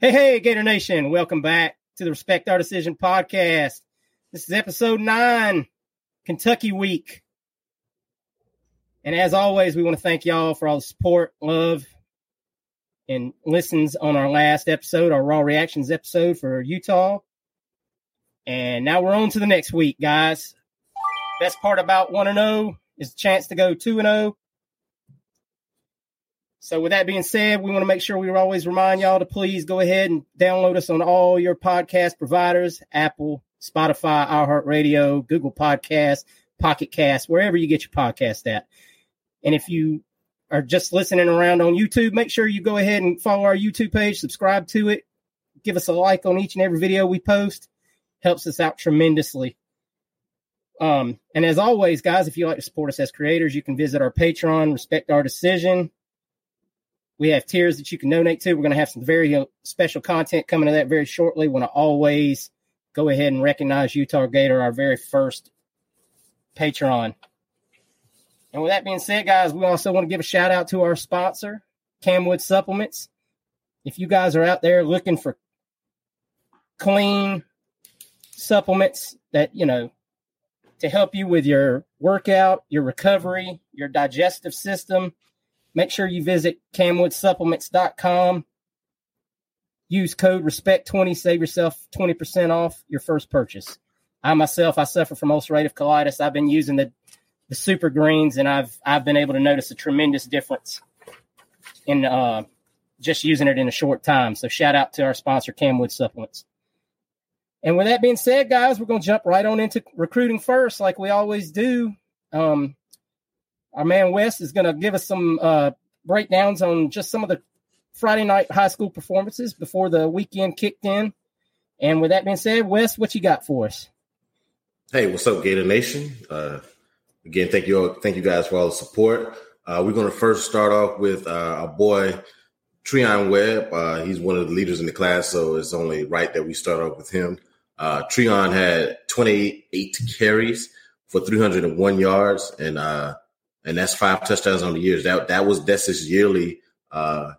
Hey, hey, Gator Nation. Welcome back to the Respect Our Decision podcast. This is episode nine, Kentucky week. And as always, we want to thank y'all for all the support, love, and listens on our last episode, our Raw Reactions episode for Utah. And now we're on to the next week, guys. Best part about 1 0 is the chance to go 2 0 so, with that being said, we want to make sure we always remind y'all to please go ahead and download us on all your podcast providers Apple, Spotify, iHeartRadio, Google Podcasts, Pocket Cast, wherever you get your podcast at. And if you are just listening around on YouTube, make sure you go ahead and follow our YouTube page, subscribe to it, give us a like on each and every video we post. Helps us out tremendously. Um, and as always, guys, if you like to support us as creators, you can visit our Patreon, Respect Our Decision. We have tiers that you can donate to. We're going to have some very uh, special content coming to that very shortly. Want to always go ahead and recognize Utah Gator, our very first Patreon. And with that being said, guys, we also want to give a shout out to our sponsor, Camwood Supplements. If you guys are out there looking for clean supplements that, you know, to help you with your workout, your recovery, your digestive system, Make sure you visit camwoodsupplements.com. Use code RESPECT20, save yourself 20% off your first purchase. I myself, I suffer from ulcerative colitis. I've been using the, the super greens and I've I've been able to notice a tremendous difference in uh, just using it in a short time. So shout out to our sponsor, Camwood Supplements. And with that being said, guys, we're going to jump right on into recruiting first, like we always do. Um, our man Wes is going to give us some uh, breakdowns on just some of the Friday night high school performances before the weekend kicked in. And with that being said, Wes, what you got for us? Hey, what's up, Gator Nation? Uh, again, thank you all, thank you guys for all the support. Uh, we're going to first start off with uh, our boy Treyaun Webb. Uh, he's one of the leaders in the class, so it's only right that we start off with him. Uh, Treyaun had 28 carries for 301 yards, and uh, and that's five touchdowns on the years. That that was that's his yearly uh,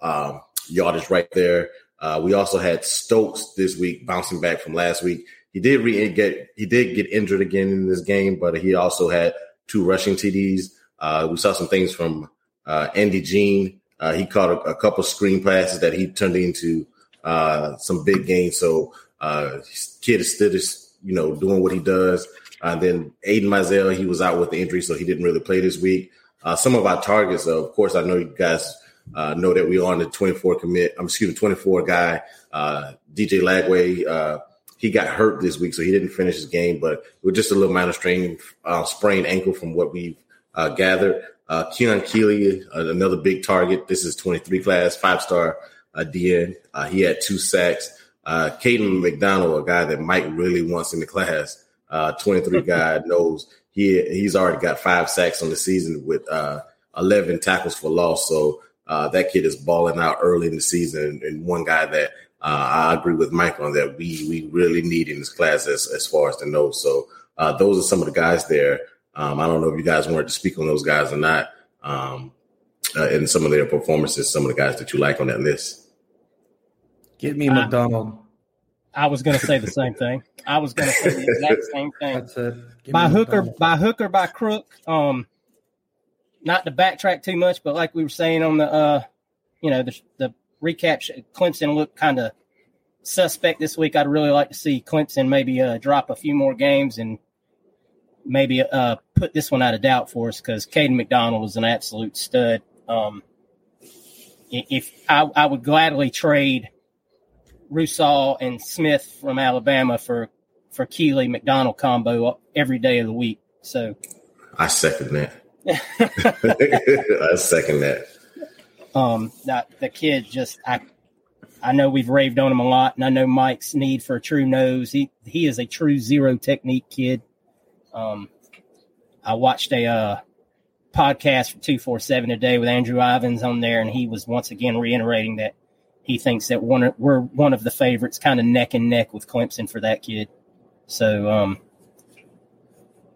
um, yardage right there. Uh, we also had Stokes this week bouncing back from last week. He did re- get he did get injured again in this game, but he also had two rushing TDs. Uh, we saw some things from uh, Andy Jean. Uh, he caught a, a, couple screen passes that he turned into uh, some big gains. So uh, kid is still just you know doing what he does. Uh, then Aidan Mizell, he was out with the injury, so he didn't really play this week. Uh, some of our targets, uh, of course, I know you guys uh, know that we are on the 24 commit. I'm excuse me, 24 guy, uh, DJ Lagway. Uh, he got hurt this week, so he didn't finish his game, but with just a little minor strain, sprained ankle from what we've uh, gathered. Uh, Keon Keeley, uh, another big target. This is 23 class, five star uh, DN. Uh, he had two sacks. Uh, Kayden McDonald, a guy that Mike really wants in the class, uh, 23 guy knows he he's already got five sacks on the season with uh, 11 tackles for loss. So uh, that kid is balling out early in the season, and one guy that uh, I agree with Mike on that we we really need in this class as as far as the nose. So uh, those are some of the guys there. Um, I don't know if you guys wanted to speak on those guys or not, um, uh, and some of their performances. Some of the guys that you like on that list. Get me McDonald. I was going to say the same thing. I was going to say the exact same thing. That's it. By me hook or by hook or by crook. Um, not to backtrack too much, but like we were saying on the uh, you know, the the recap, Clemson looked kind of suspect this week. I'd really like to see Clemson maybe uh, drop a few more games and maybe uh, put this one out of doubt for us because Kayden McDonald is an absolute stud. Um, if I, I would gladly trade Rusall and Smith from Alabama for for Keeley McDonald combo every day of the week. So I second that. I second that. um that the kid just I I know we've raved on him a lot and I know Mike's need for a true nose. He he is a true zero technique kid. Um I watched a uh podcast for 247 today with Andrew Ivins on there and he was once again reiterating that he thinks that one we're one of the favorites kind of neck and neck with Clemson for that kid. So um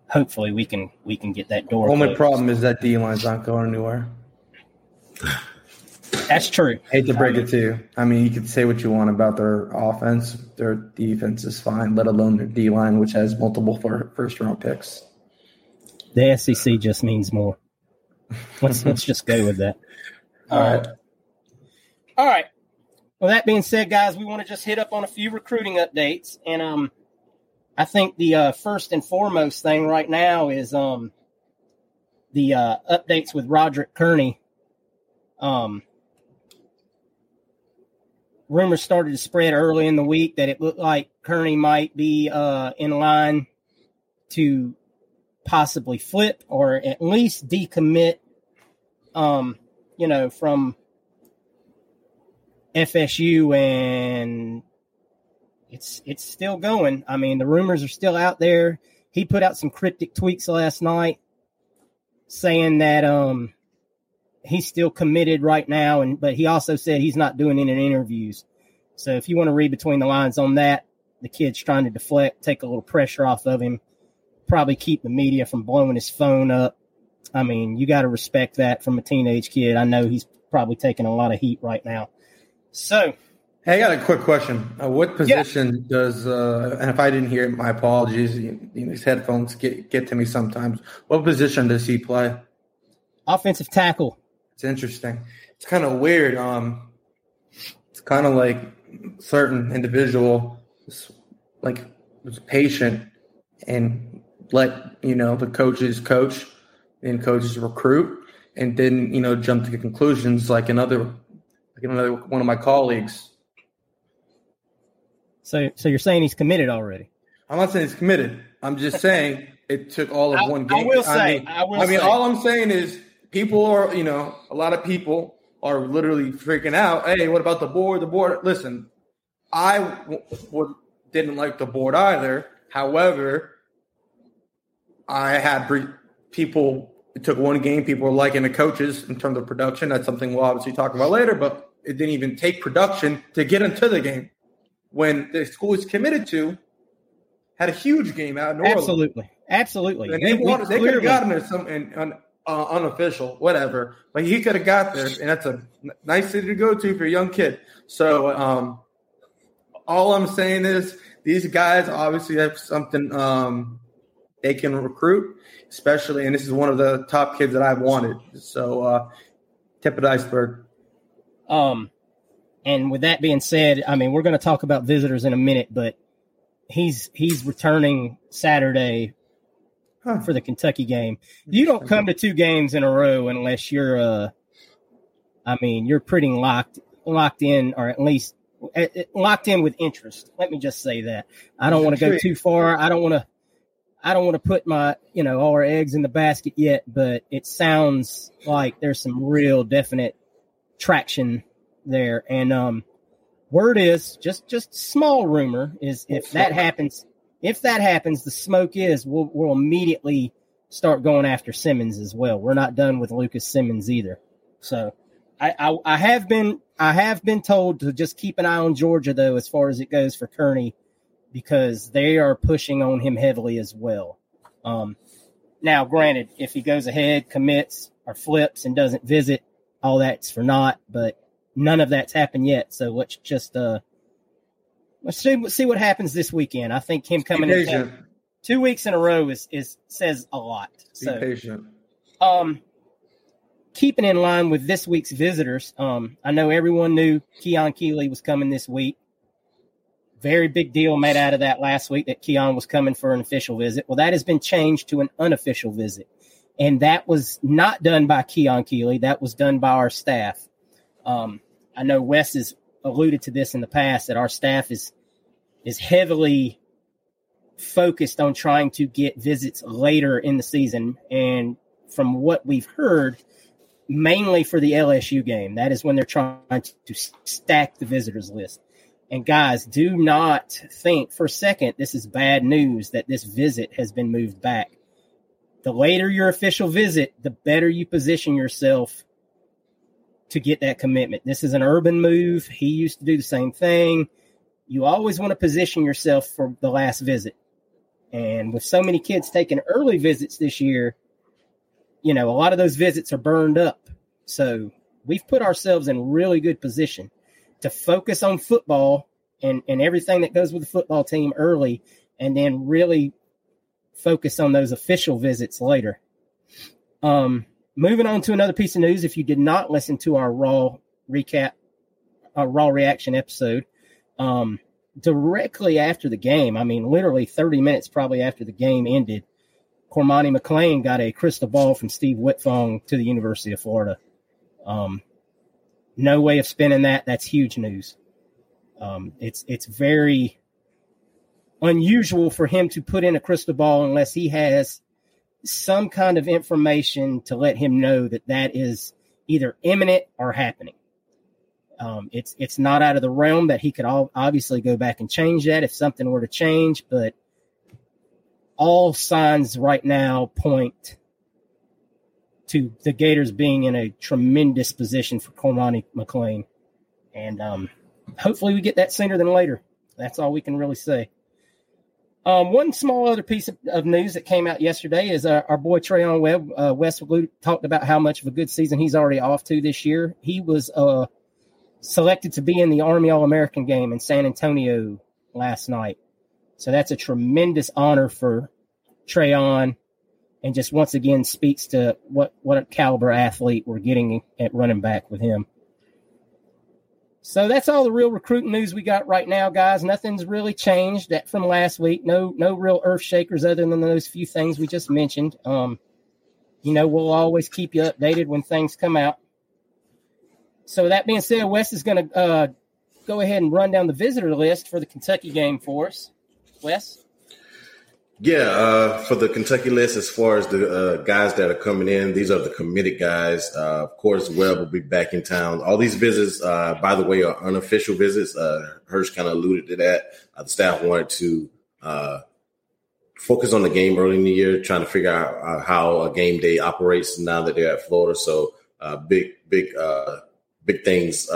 hopefully we can we can get that door. Only closed. problem is that D line's not going anywhere. That's true. Hate to break it to you. I mean, you can say what you want about their offense. Their defense is fine, let alone their D line, which has multiple first round picks. The SEC just means more. Let's let's just go with that. All right. All right. Well, that being said, guys, we want to just hit up on a few recruiting updates, and um, I think the uh, first and foremost thing right now is um, the uh, updates with Roderick Kearney. Um, rumors started to spread early in the week that it looked like Kearney might be uh, in line to possibly flip or at least decommit. Um, you know, from FSU and it's it's still going. I mean, the rumors are still out there. He put out some cryptic tweets last night saying that um he's still committed right now and but he also said he's not doing any interviews. So if you want to read between the lines on that, the kid's trying to deflect, take a little pressure off of him, probably keep the media from blowing his phone up. I mean, you got to respect that from a teenage kid. I know he's probably taking a lot of heat right now. So, Hey, I got a quick question. Uh, what position does, uh, and if I didn't hear it, my apologies. You, you know, these headphones get, get to me sometimes. What position does he play? offensive tackle. It's interesting. It's kind of weird. Um, it's kind of like certain individual, like was patient and let you know the coaches coach and coaches recruit, and didn't you know jump to conclusions like another like another one of my colleagues. So, so you're saying he's committed already? I'm not saying he's committed. I'm just saying it took all of I- one game. I will say- mean, I will I mean, say- all I'm saying is people are, you know, a lot of people are literally freaking out. Hey, what about the board? The board. Listen, I w- w- didn't like the board either. However, I had pre- people. It took one game. People were liking the coaches in terms of production. That's something we'll obviously talk about later. But it didn't even take production to get into the game. When the school is committed to, had a huge game out in New Orleans. Absolutely, absolutely. And they wanted, they could have gotten there some in, un, uh, unofficial, whatever. But he could have got there, and that's a n- nice city to go to for a young kid. So, um, all I'm saying is these guys obviously have something um, they can recruit, especially, and this is one of the top kids that I've wanted. So, uh, tip of the iceberg. Um, and with that being said, I mean we're going to talk about visitors in a minute, but he's he's returning Saturday Huh. for the Kentucky game. You don't come to two games in a row unless you're uh, I mean you're pretty locked locked in, or at least uh, uh, locked in with interest. Let me just say that I don't want to go too far. I don't want to. I don't want to put my, you know, all our eggs in the basket yet, but it sounds like there's some real definite traction there. And um, word is just just small rumor is if that happens, if that happens, the smoke is we'll we'll immediately start going after Simmons as well. We're not done with Lucas Simmons either. So I, I, I have been I have been told to just keep an eye on Georgia though as far as it goes for Kearney because they are pushing on him heavily as well. Um, now, granted, if he goes ahead, commits or flips and doesn't visit, all that's for naught. But none of that's happened yet. So let's just uh, let's see, see what happens this weekend. I think him coming in two weeks in a row is is says a lot. Be so patient. Um, keeping in line with this week's visitors, um, I know everyone knew Keon Keeley was coming this week very big deal made out of that last week that Keon was coming for an official visit. Well, that has been changed to an unofficial visit. And that was not done by Keon Keeley. That was done by our staff. Um, I know Wes has alluded to this in the past that our staff is is heavily focused on trying to get visits later in the season. And from what we've heard, mainly for the LSU game, that is when they're trying to stack the visitors list. And guys, do not think for a second this is bad news that this visit has been moved back. The later your official visit, the better you position yourself to get that commitment. This is an urban move. He used to do the same thing. You always want to position yourself for the last visit. And with so many kids taking early visits this year, you know, a lot of those visits are burned up. So we've put ourselves in really good position to focus on football and, and everything that goes with the football team early, and then really focus on those official visits later. Um, moving on to another piece of news. If you did not listen to our raw recap, our raw reaction episode, um, directly after the game, I mean, literally 30 minutes probably after the game ended, Cormani McClain got a crystal ball from Steve Wiltfong to the University of Florida. Um, no way of spinning that. That's huge news. Um, it's it's very unusual for him to put in a crystal ball unless he has some kind of information to let him know that that is either imminent or happening. Um, it's it's not out of the realm that he could all, obviously go back and change that if something were to change, but all signs right now point to the Gators being in a tremendous position for Cormani McClain. And um, hopefully we get that sooner than later. That's all we can really say. Um, one small other piece of, of, news that came out yesterday is uh, our boy Treyaun Webb. Uh, talked about how much of a good season he's already off to this year. He was uh, selected to be in the Army All American game in San Antonio last night. So that's a tremendous honor for Trayon and just once again speaks to what what a caliber athlete we're getting at running back with him. So that's all the real recruiting news we got right now, guys. Nothing's really changed from last week. No no real earth shakers other than those few things we just mentioned. Um, you know, we'll always keep you updated when things come out. So that being said, Wes is going to uh, go ahead and run down the visitor list for the Kentucky game for us. Wes. Yeah, uh, for the Kentucky list, as far as the uh, guys that are coming in, these are the committed guys. Uh, of course, Webb will be back in town. All these visits, uh, by the way, are unofficial visits. Uh, Hirsch kind of alluded to that. Uh, the staff wanted to focus on the game early in the year, trying to figure out how a game day operates now that they're at Florida. So, big, big, big things.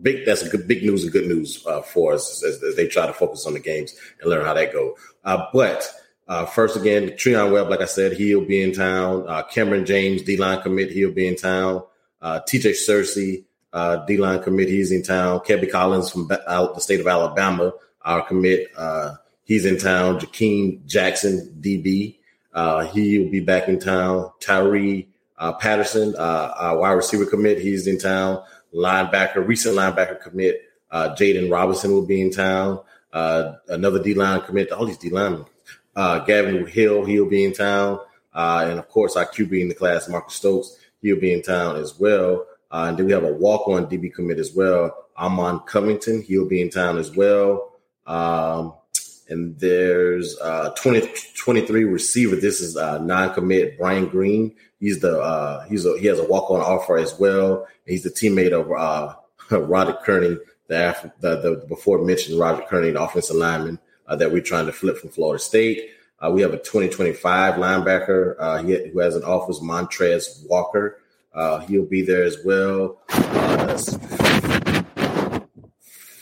big. That's a good, big news and good news for us as, as, they try to focus on the games and learn how that go. but uh, first, again, Treyaun Webb, like I said, he'll be in town. Uh, Kamran James, D line commit, he'll be in town. Uh, TJ Searcy, uh, D line commit, he's in town. Kelby Collins from out the state of Alabama, our commit, uh, he's in town. Jakeem Jackson, DB, uh, he'll be back in town. Tyree uh, Patterson, our wide receiver commit, he's in town. Linebacker, recent linebacker commit, Jaden Robinson will be in town. Another D line commit, all these D linemen uh, Gavin Hill, he'll be in town. Uh, and of course, our QB in the class, Marcus Stokes, he'll be in town as well. Uh, and then we have a walk on DB commit as well. Amon Covington, he'll be in town as well. Um, and there's uh 20, 23 receiver. This is uh non-commit Brian Green. He's the uh he's a he has a walk-on offer as well. He's the teammate of uh Roger Kearney, the, the the before mentioned Roger Kearney, the offensive lineman uh, that we're trying to flip from Florida State. Uh, we have a 2025 linebacker uh, he, who has an office, Montrez Walker. Uh, he'll be there as well. Uh, as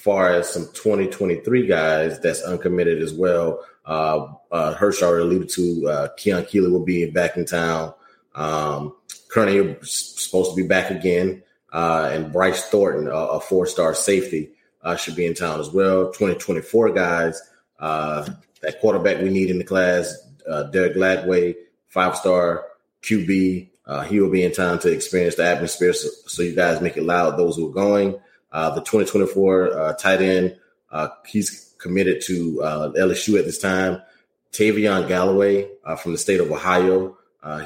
far as some 2023 guys that's uncommitted as well. Uh, uh, Hirsch already alluded to Keon Keeley will be back in town. Um, Kearney supposed to be back again. Uh, and Bryce Thornton, a, a four star safety, uh, should be in town as well. 2024 guys, uh, that quarterback we need in the class, uh, Derek Lagway, five star QB. Uh, he will be in time to experience the atmosphere. So, so you guys make it loud, those who are going. Uh, the 2024 uh, tight end, uh, he's committed to uh, LSU at this time. Tavion Galloway from the state of Ohio,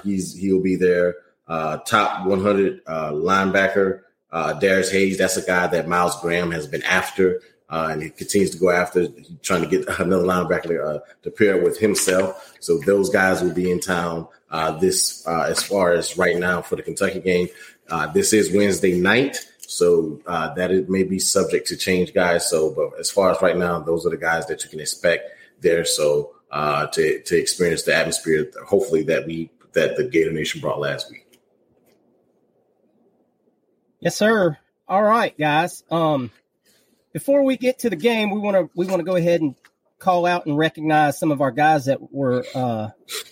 he's he'll be there. Top 100 uh, linebacker, Darius Hayes. That's a guy that Miles Graham has been after, uh, and he continues to go after. Trying to get another linebacker uh, to pair with himself. So those guys will be in town uh, this uh, as far as right now for the Kentucky game. Uh, this is Wednesday night, so uh, that it may be subject to change, guys. So, but as far as right now, those are the guys that you can expect there. So to to experience the atmosphere, hopefully that we that the Gator Nation brought last week. Yes, sir. All right, guys. Um, before we get to the game, we want to we want to go ahead and call out and recognize some of our guys that were uh,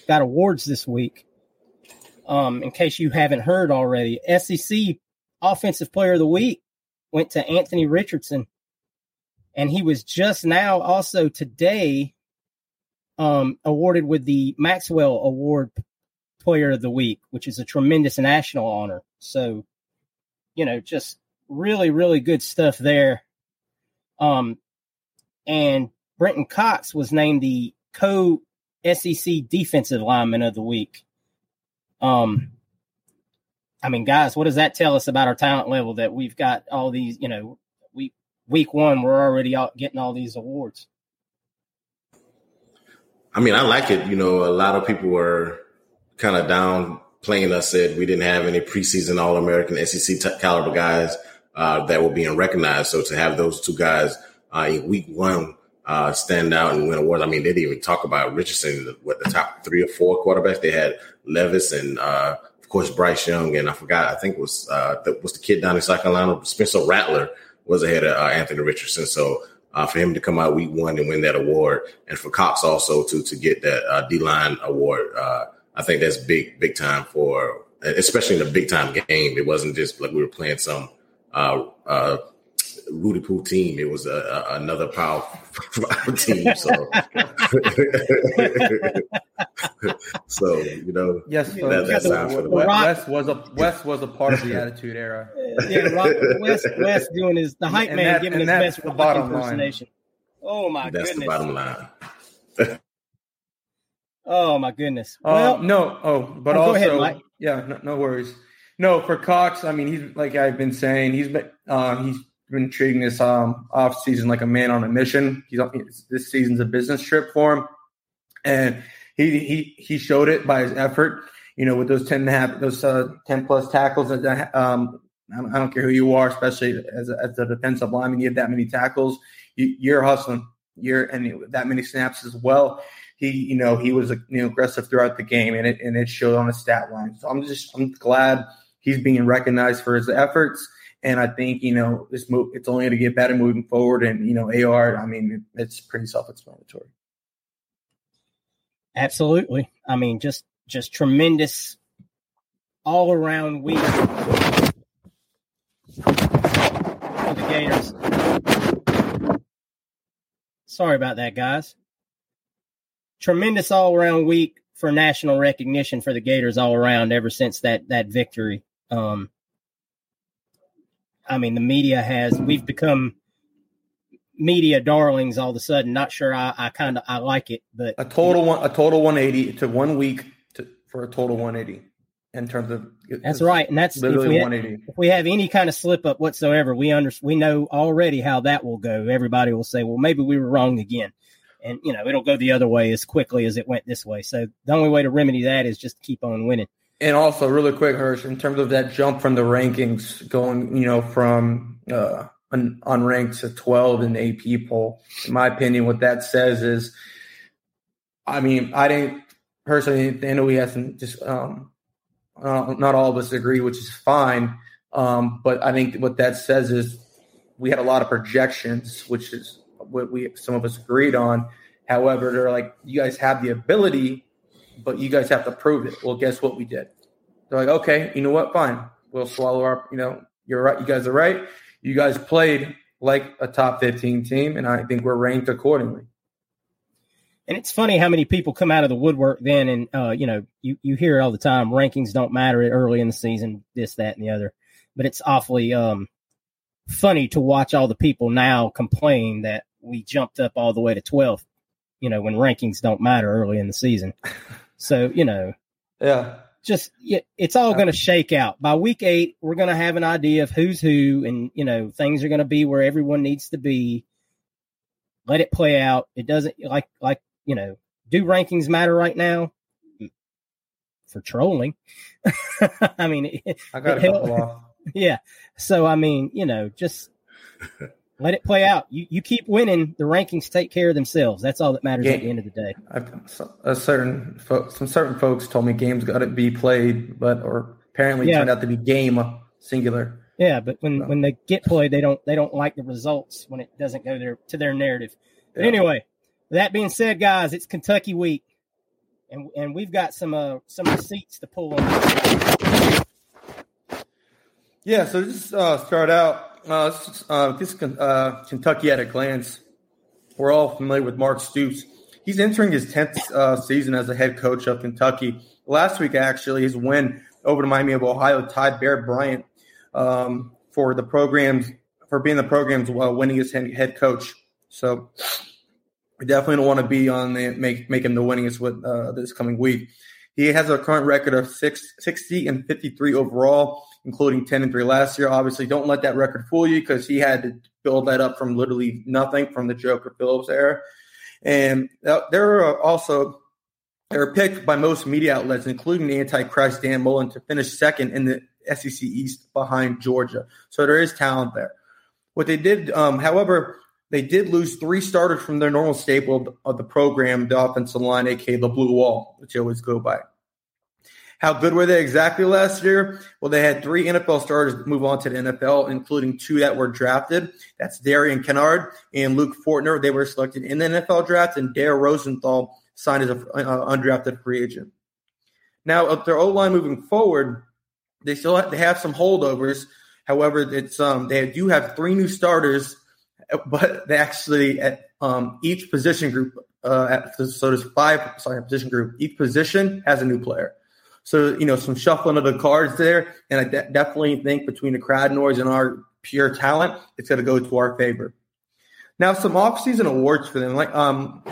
got awards this week. Um, in case you haven't heard already, SEC Offensive Player of the Week went to Anthony Richardson, and he was just now also today um, awarded with the Maxwell Award Player of the Week, which is a tremendous national honor. So, you know, just really, really good stuff there. Um, and Brenton Cox was named the co SEC Defensive Lineman of the Week. Um, I mean, guys, what does that tell us about our talent level that we've got all these, you know, we week one, we're already out getting all these awards. I mean, I like it. You know, a lot of people were kind of down playing us, said we didn't have any preseason All American SEC t- caliber guys uh, that were being recognized. So to have those two guys uh, in week one uh, stand out and win awards, I mean, they didn't even talk about Richardson, what the top three or four quarterbacks. They had Levis and, uh, of course, Bryce Young, and I forgot, I think it was uh, the, was the kid down in South Carolina, Spencer Rattler was ahead of uh, Anthony Richardson. So uh, for him to come out week one and win that award, and for Cox also to to get that uh, D line award, uh, I think that's big big time for, especially in a big time game. It wasn't just like we were playing some uh, uh, Rudy Poo team. It was a, a, another powerful team. So, so you know, Yes, that, that's time for the Rock- Wes was a Wes was a part of the Attitude Era. yeah, Rock, West Wes doing his the hype And man that- giving and his that's best the bottom line. impersonation. Oh my That's goodness! the bottom line. Oh my goodness! Uh, Well, no, oh, but Oh, also, ahead, yeah, no, no worries. No, for Cox, I mean, he's like I've been saying, he's been uh, he's been treating this um off season like a man on a mission. He's this season's a business trip for him, and he he he showed it by his effort. You know, with those ten and a half, those uh, ten plus tackles. Um, I don't, care who you are, especially as a, as a defensive lineman, you have that many tackles. You, you're hustling. You're and that many snaps as well he you know he was you know aggressive throughout the game and it and it showed on his stat line. So I'm just I'm glad he's being recognized for his efforts. And I think you know this move it's only going to get better moving forward. And you know AR, I mean it's pretty self-explanatory. absolutely. I mean, just just tremendous all around week for the Gators. Sorry about that, guys. Tremendous all around week for national recognition for the Gators all around ever since that that victory. Um, I mean, the media has we've become media darlings all of a sudden. Not sure I, I kind of I like it, but A total one a total 180. to one week to, for a total 180 in terms of that's right, and that's literally we, 180. if we have any kind of slip up whatsoever, we under we know already how that will go. Everybody will say, "Well, maybe we were wrong again." and you know it'll go the other way as quickly as it went this way. So the only way to remedy that is just keep on winning. And also, really quick, Hirsch, in terms of that jump from the rankings, going you know from uh, un- unranked to 12 in the AP poll. In my opinion, what that says is, I mean, I didn't personally, I know we have some just um, uh, not all of us agree, which is fine. Um, but I think what that says is we had a lot of projections, which is what we some of us agreed on. However, they're like, you guys have the ability, but you guys have to prove it. Well, guess what we did? They're like, okay, you know what? Fine, we'll swallow our. You know, you're right. You guys are right. You guys played like a top 15 team, and I think we're ranked accordingly. And it's funny how many people come out of the woodwork then, and uh, you know, you you hear all the time rankings don't matter early in the season, this, that, and the other. But it's awfully um, funny to watch all the people now complain that we jumped up all the way to 12th, you know, when rankings don't matter early in the season. So you know, yeah, just yeah, it's all going to shake out by week eight. We're going to have an idea of who's who, and you know, things are going to be where everyone needs to be. Let it play out. It doesn't like like you know, do rankings matter right now? Mm. For trolling. I mean, it, I got a couple off. Yeah. So, I mean, you know, just let it play out. You, you keep winning, the rankings take care of themselves. That's all that matters Yeah. at the end of the day. I, a certain some certain folks told me games got to be played, but or apparently it Yeah. turned out to be game singular. Yeah, but when when they get played, they don't they don't like the results when it doesn't go their to their narrative. But Yeah. anyway, that being said, guys, it's Kentucky week, and and we've got some uh some receipts to pull on. Yeah, so just uh, start out. Uh, uh, this uh, Kentucky at a glance. We're all familiar with Mark Stoops. He's entering his tenth uh, season as a head coach of Kentucky. Last week, actually, his win over the Miami of Ohio tied Bear Bryant um, for the program's for being the program's uh, winningest head- head coach. So we definitely don't want to be on the make make him the winningest with uh, this coming week. He has a current record of six, 60 and 53 overall, including 10 and 3 last year. Obviously, don't let that record fool you because he had to build that up from literally nothing from the Joker Phillips era. And there are also they were picked by most media outlets, including the Antichrist Dan Mullen, to finish second in the SEC East behind Georgia. So there is talent there. What they did, um, however, they did lose three starters from their normal staple of, of the program, the offensive line, aka the blue wall, which they always go by. How good were they exactly last year? Well, they had three NFL starters move on to the NFL, including two that were drafted. That's Darian Kinnard and Luke Fortner. They were selected in the NFL draft, and Dare Rosenthal signed as an uh, undrafted free agent. Now, of their O line moving forward, they still have, they have some holdovers. However, it's um they do have three new starters, but they actually at um each position group uh at, so there's five sorry position group each position has a new player. So you know some shuffling of the cards there, and I de- definitely think between the crowd noise and our pure talent, it's going to go to our favor. Now, some offseason awards for them, like um,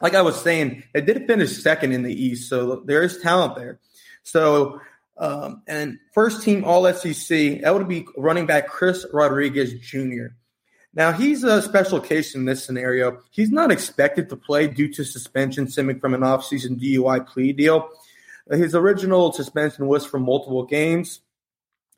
like I was saying, they did finish second in the East, so there is talent there. So, um, and first team All SEC, that would be running back Chris Rodriguez Jr. Now, he's a special case in this scenario. He's not expected to play due to suspension stemming from an offseason DUI plea deal. His original suspension was for multiple games,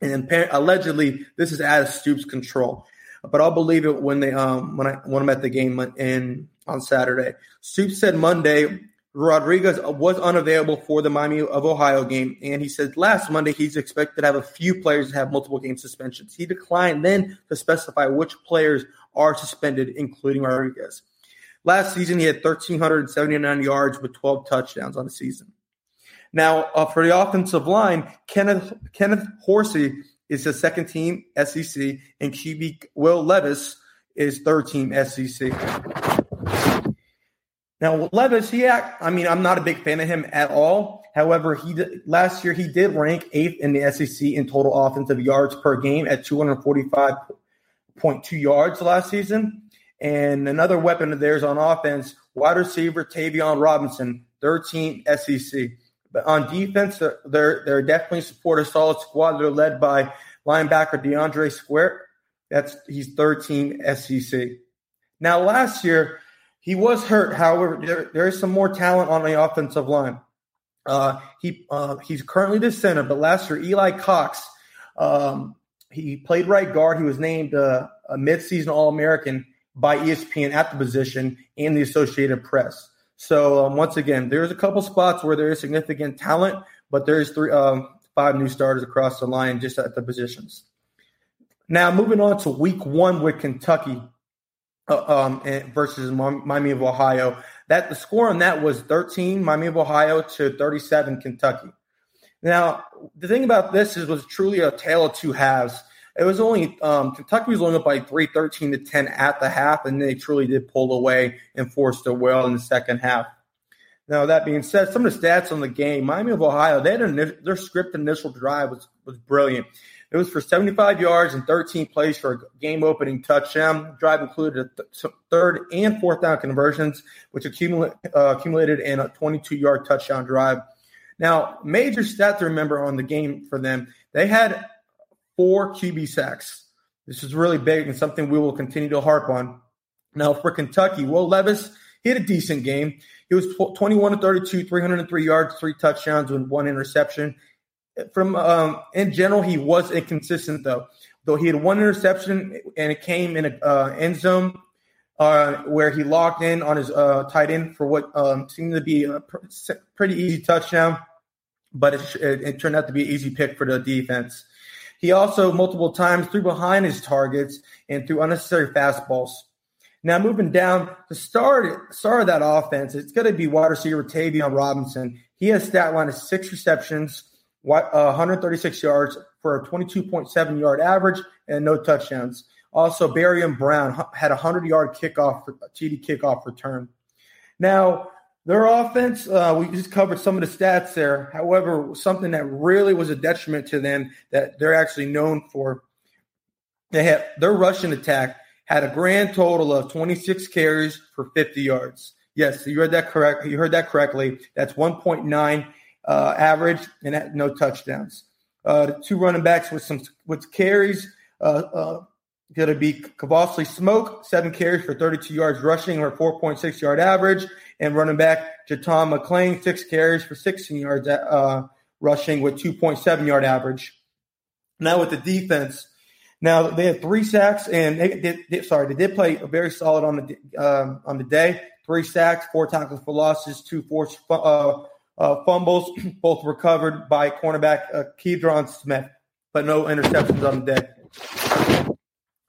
and allegedly this is out of Stoops' control. But I'll believe it when they um when I when I'm at the game in on Saturday. Stoops said Monday Rodriguez was unavailable for the Miami of Ohio game, and he said last Monday he's expected to have a few players have multiple game suspensions. He declined then to specify which players are suspended, including Rodriguez. Last season, he had 1,379 yards with 12 touchdowns on the season. Now, uh, for the offensive line, Kenneth Kenneth Horsey is the second team SEC, and QB Will Levis is third team SEC. Now, Levis, he act, I mean, I'm not a big fan of him at all. However, he did, last year he did rank eighth in the SEC in total offensive yards per game at 245.2 yards last season. And another weapon of theirs on offense, wide receiver Tayvion Robinson, third team SEC. But on defense, they're they're, definitely support a solid squad. They're led by linebacker DeAndre Square. That's he's third team SEC. Now, last year He was hurt. However, there, there is some more talent on the offensive line. Uh, he uh, he's currently the center, but last year Eli Cox, um, he played right guard. He was named uh, a midseason All American by ESPN at the position and the Associated Press. So um, once again, there's a couple spots where there is significant talent, but there's three um, five new starters across the line just at the positions. Now moving on to Week One with Kentucky uh, um, versus Miami of Ohio. That the score on that was 13 Miami of Ohio to 37 Kentucky. Now the thing about this is was truly a tale of two halves. It was only um, Kentucky was only up by three, 13 to 10 at the half, and they truly did pull away and forced a well in the second half. Now that being said, some of the stats on the game, Miami of Ohio, they had an, their script initial drive was was brilliant. It was for 75 yards and 13 plays for a game opening touchdown. Drive included th- third and fourth down conversions, which accumulate, uh, accumulated in a 22 yard touchdown drive. Now, major stat to remember on the game for them, they had four QB sacks. This is really big and something we will continue to harp on. Now, for Kentucky, Will Levis, he had a decent game. He was 21 to 32, 303 yards, three touchdowns, and one interception from um, in general, he was inconsistent though. Though he had one interception and it came in a uh, end zone uh, where he locked in on his uh, tight end for what um, seemed to be a pr- pretty easy touchdown, but it, it, it, turned out to be an easy pick for the defense. He also multiple times threw behind his targets and threw unnecessary fastballs. Now moving down the start start of that offense, it's going to be wide receiver Tayvion Robinson. He has stat line of six receptions 136 uh, yards for a 22.7 yard average and no touchdowns. Also, Barion Brown had a 100 yard kickoff, TD kickoff return. Now, their offense, uh, we just covered some of the stats there. However, something that really was a detriment to them that they're actually known for, they had their rushing attack had a grand total of 26 carries for 50 yards. Yes, you heard that correct. You heard that correctly. That's 1.9 uh, average and had no touchdowns. Uh, the two running backs with some with carries. Uh, uh, going to be Kavosiey Smoke, seven carries for 32 yards rushing or 4.6 yard average, and running back JuTahn McClain, six carries for 16 yards uh, rushing with 2.7 yard average. Now with the defense, now they had three sacks, and they, did, sorry, they did play very solid on the um, on the day. Three sacks, four tackles for losses, two forced uh, uh, fumbles, both recovered by cornerback uh, Smith, but no interceptions on the day.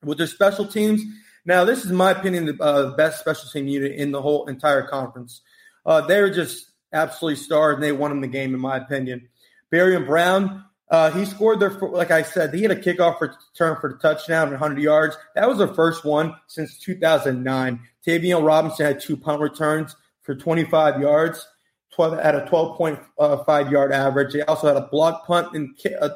With their special teams, now this is my opinion the uh, best special team unit in the whole entire conference. Uh, they're just absolutely stars, and they won in the game, in my opinion. Barion Brown, uh, he scored their, like I said, he had a kickoff return for the touchdown, 100 yards. That was their first one since 2009. Tayvion Robinson had two punt returns for 25 yards. 12 at a 12.5 yard average. They also had a block punt, and uh,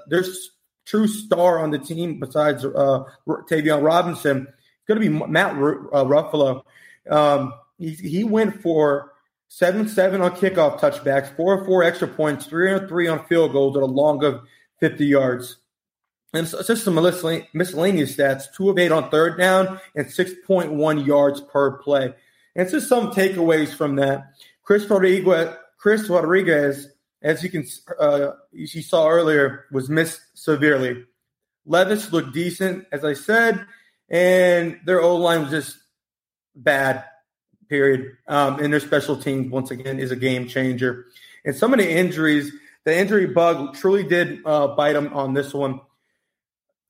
true star on the team besides uh, Tayvion Robinson. Going to be Matt uh, Ruffolo. Um, he, he went for 7 7 on kickoff touchbacks, 4 4 extra points, 3 on 3 on field goals at a long of 50 yards. And it's just some miscellaneous stats 2 of 8 on third down and 6.1 yards per play. And it's just some takeaways from that. Chris Rodriguez, Chris Rodriguez, as you can uh, you saw earlier, was missed severely. Levis looked decent, as I said, and their O line was just bad. Period. Um, and their special teams once again is a game changer. And some of the injuries, the injury bug truly did uh, bite them on this one.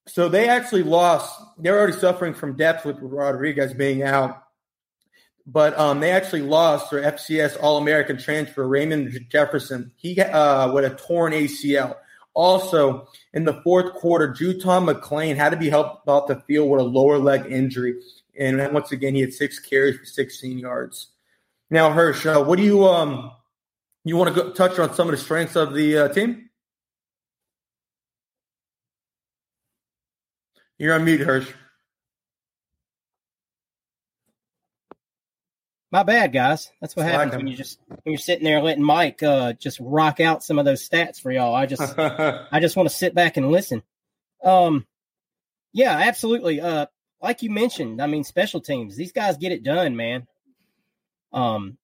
So they actually lost. They're already suffering from depth with Rodriguez being out but um, they actually lost their FCS All American transfer, Raymond Jefferson. He uh, with a torn ACL. Also, in the fourth quarter, JuTahn McClain had to be helped off the field with a lower leg injury. And once again, he had six carries for 16 yards. Now, Hirsch, uh, what do you um you want to go, touch on some of the strengths of the uh, team? You're on mute, Hirsch. My bad, guys. That's what happens when you just when you're sitting there letting Mike uh, just rock out some of those stats for y'all. I just I just want to sit back and listen. Um, yeah, absolutely. Uh, like you mentioned, I mean, special teams. These guys get it done, man. Um,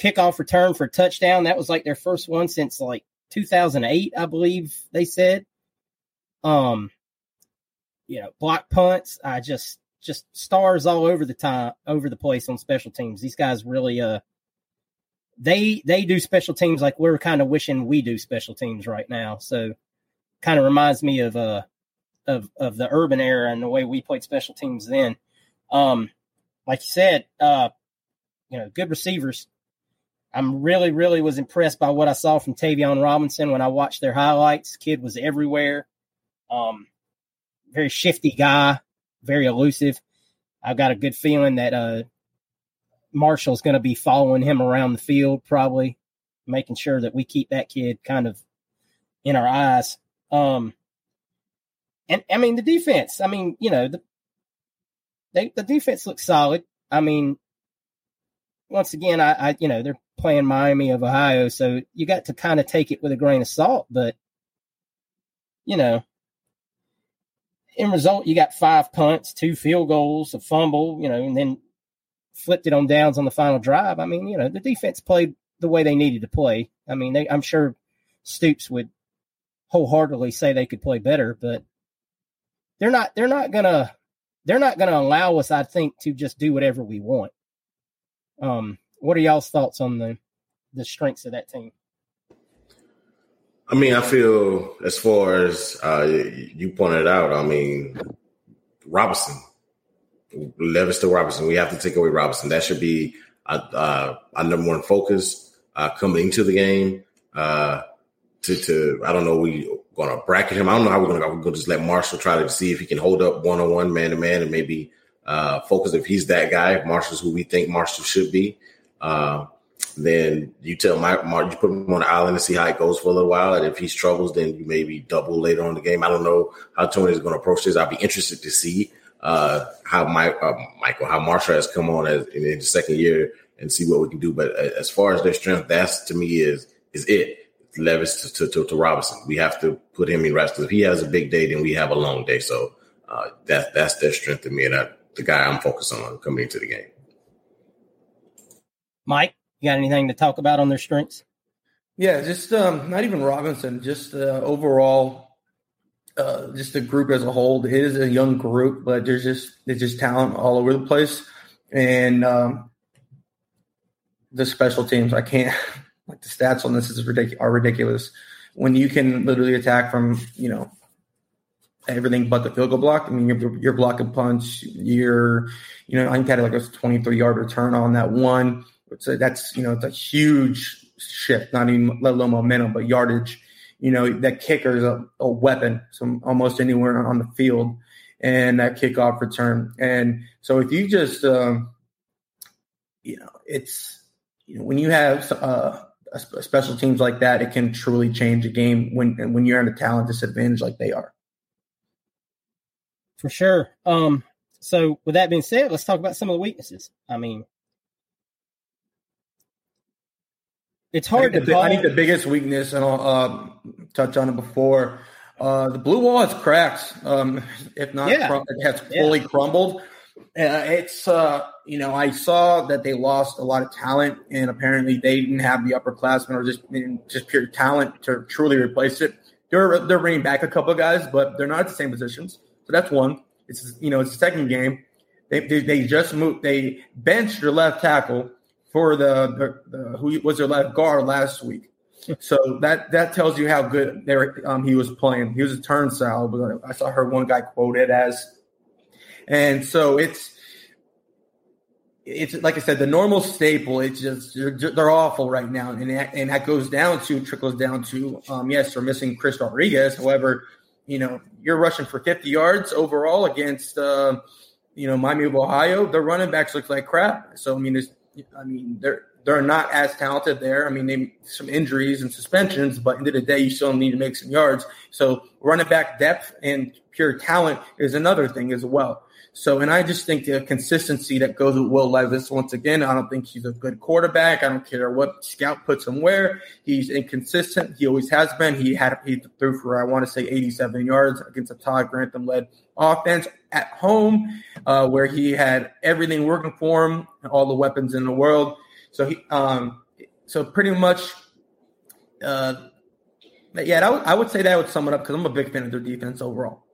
kickoff return for touchdown. That was like their first one since like 2008, I believe they said. Um, you know, block punts. I just just stars all over the time, over the place on special teams. These guys really, uh, they they do special teams like we're kind of wishing we do special teams right now. So, kind of reminds me of uh of of the Urban era and the way we played special teams then. Um, like you said, uh, you know, good receivers. I'm really, really was impressed by what I saw from Tayvion Robinson when I watched their highlights. Kid was everywhere. Um, very shifty guy, very elusive. I've got a good feeling that uh, Marshall's going to be following him around the field, probably making sure that we keep that kid kind of in our eyes. Um, and I mean the defense. I mean, you know, the they, the defense looks solid. I mean, once again, I, I you know they're playing Miami of Ohio, so you got to kind of take it with a grain of salt. But you know, in result, you got five punts, two field goals, a fumble, you know, and then flipped it on downs on the final drive. I mean, you know, the defense played the way they needed to play. I mean, they, I'm sure Stoops would wholeheartedly say they could play better, but they're not. They're not gonna. They're not gonna allow us, I think, to just do whatever we want. Um, what are y'all's thoughts on the the strengths of that team? I mean, I feel as far as uh, you pointed out, I mean, Robinson, Levis Robinson, we have to take away Robinson. That should be uh, uh, our number one focus uh, coming into the game. Uh, to, to I don't know, we going to bracket him. I don't know how we're going to we're going to just let Marshall try to see if he can hold up one on one, man to man, and maybe uh, focus if he's that guy. If Marshall's who we think Marshall should be. Then you tell Mark, Mark, you put him on the island and see how it goes for a little while. And if he struggles, then you maybe double later on the game. I don't know how Toney is going to approach this. I'll be interested to see uh, how uh, Michael, how Marshall has come on as in the second year and see what we can do. But uh, as far as their strength, that's to me is is it. Levis to, to, to Robinson. We have to put him in rest if he has a big day, then we have a long day. So uh, that that's their strength to me, and that, the guy I'm focused on coming into the game. Mike. You got anything to talk about on their strengths? Yeah, just um, not even Robinson, just uh, overall, uh, just the group as a whole. It is a young group, but there's just there's just talent all over the place, and um, the special teams. I can't like the stats on this is ridiculous are ridiculous. When you can literally attack from you know everything but the field goal block. I mean, you're, blocking punch. You're, you know, I think had like a 23 yard return on that one. So that's you know it's a huge shift, not even let alone momentum, but yardage. You know that kicker is a, a weapon, so almost anywhere on the field, and that kickoff return. And so if you just, um, you know, it's you know when you have uh, special teams like that, it can truly change a game when when you're at a talent disadvantage like they are. For sure. Um, so with that being said, let's talk about some of the weaknesses. I mean, it's hard to. I think the biggest weakness, and I'll uh, touch on it before. Uh, the blue wall has cracks. Um, if not, Yeah. crum- it has fully Yeah. crumbled. Uh, it's uh, you know, I saw that they lost a lot of talent, and apparently they didn't have the upperclassmen or just just pure talent to truly replace it. They're they're bringing back a couple of guys, but they're not at the same positions. So that's one. It's you know, it's the second game. They they, they just moved. They benched their left tackle for the, the, the who was their left guard last week. So that that tells you how good um, he was playing. He was a turnstile, but I saw her one guy quoted as, and so it's it's like I said, the normal staple. It's just they're, awful right now, and that, and that goes down to trickles down to um, yes, they're missing Chris Rodriguez. However, you know you're rushing for 50 yards overall against uh, you know Miami of Ohio. Their running backs look like crap. So I mean, there's I mean, they're they're not as talented there. I mean, they some injuries and suspensions, but end of the day, you still need to make some yards. So running back depth and pure talent is another thing as well. So, and I just think the consistency that goes with Will Levis. Once again, I don't think he's a good quarterback. I don't care what scout puts him where. He's inconsistent. He always has been. He had he threw for I want to say 87 yards against a Todd Grantham led offense at home, uh, where he had everything working for him, all the weapons in the world. So he, um, so pretty much, uh, yeah, I would, I would say that would sum it up because I'm a big fan of their defense overall.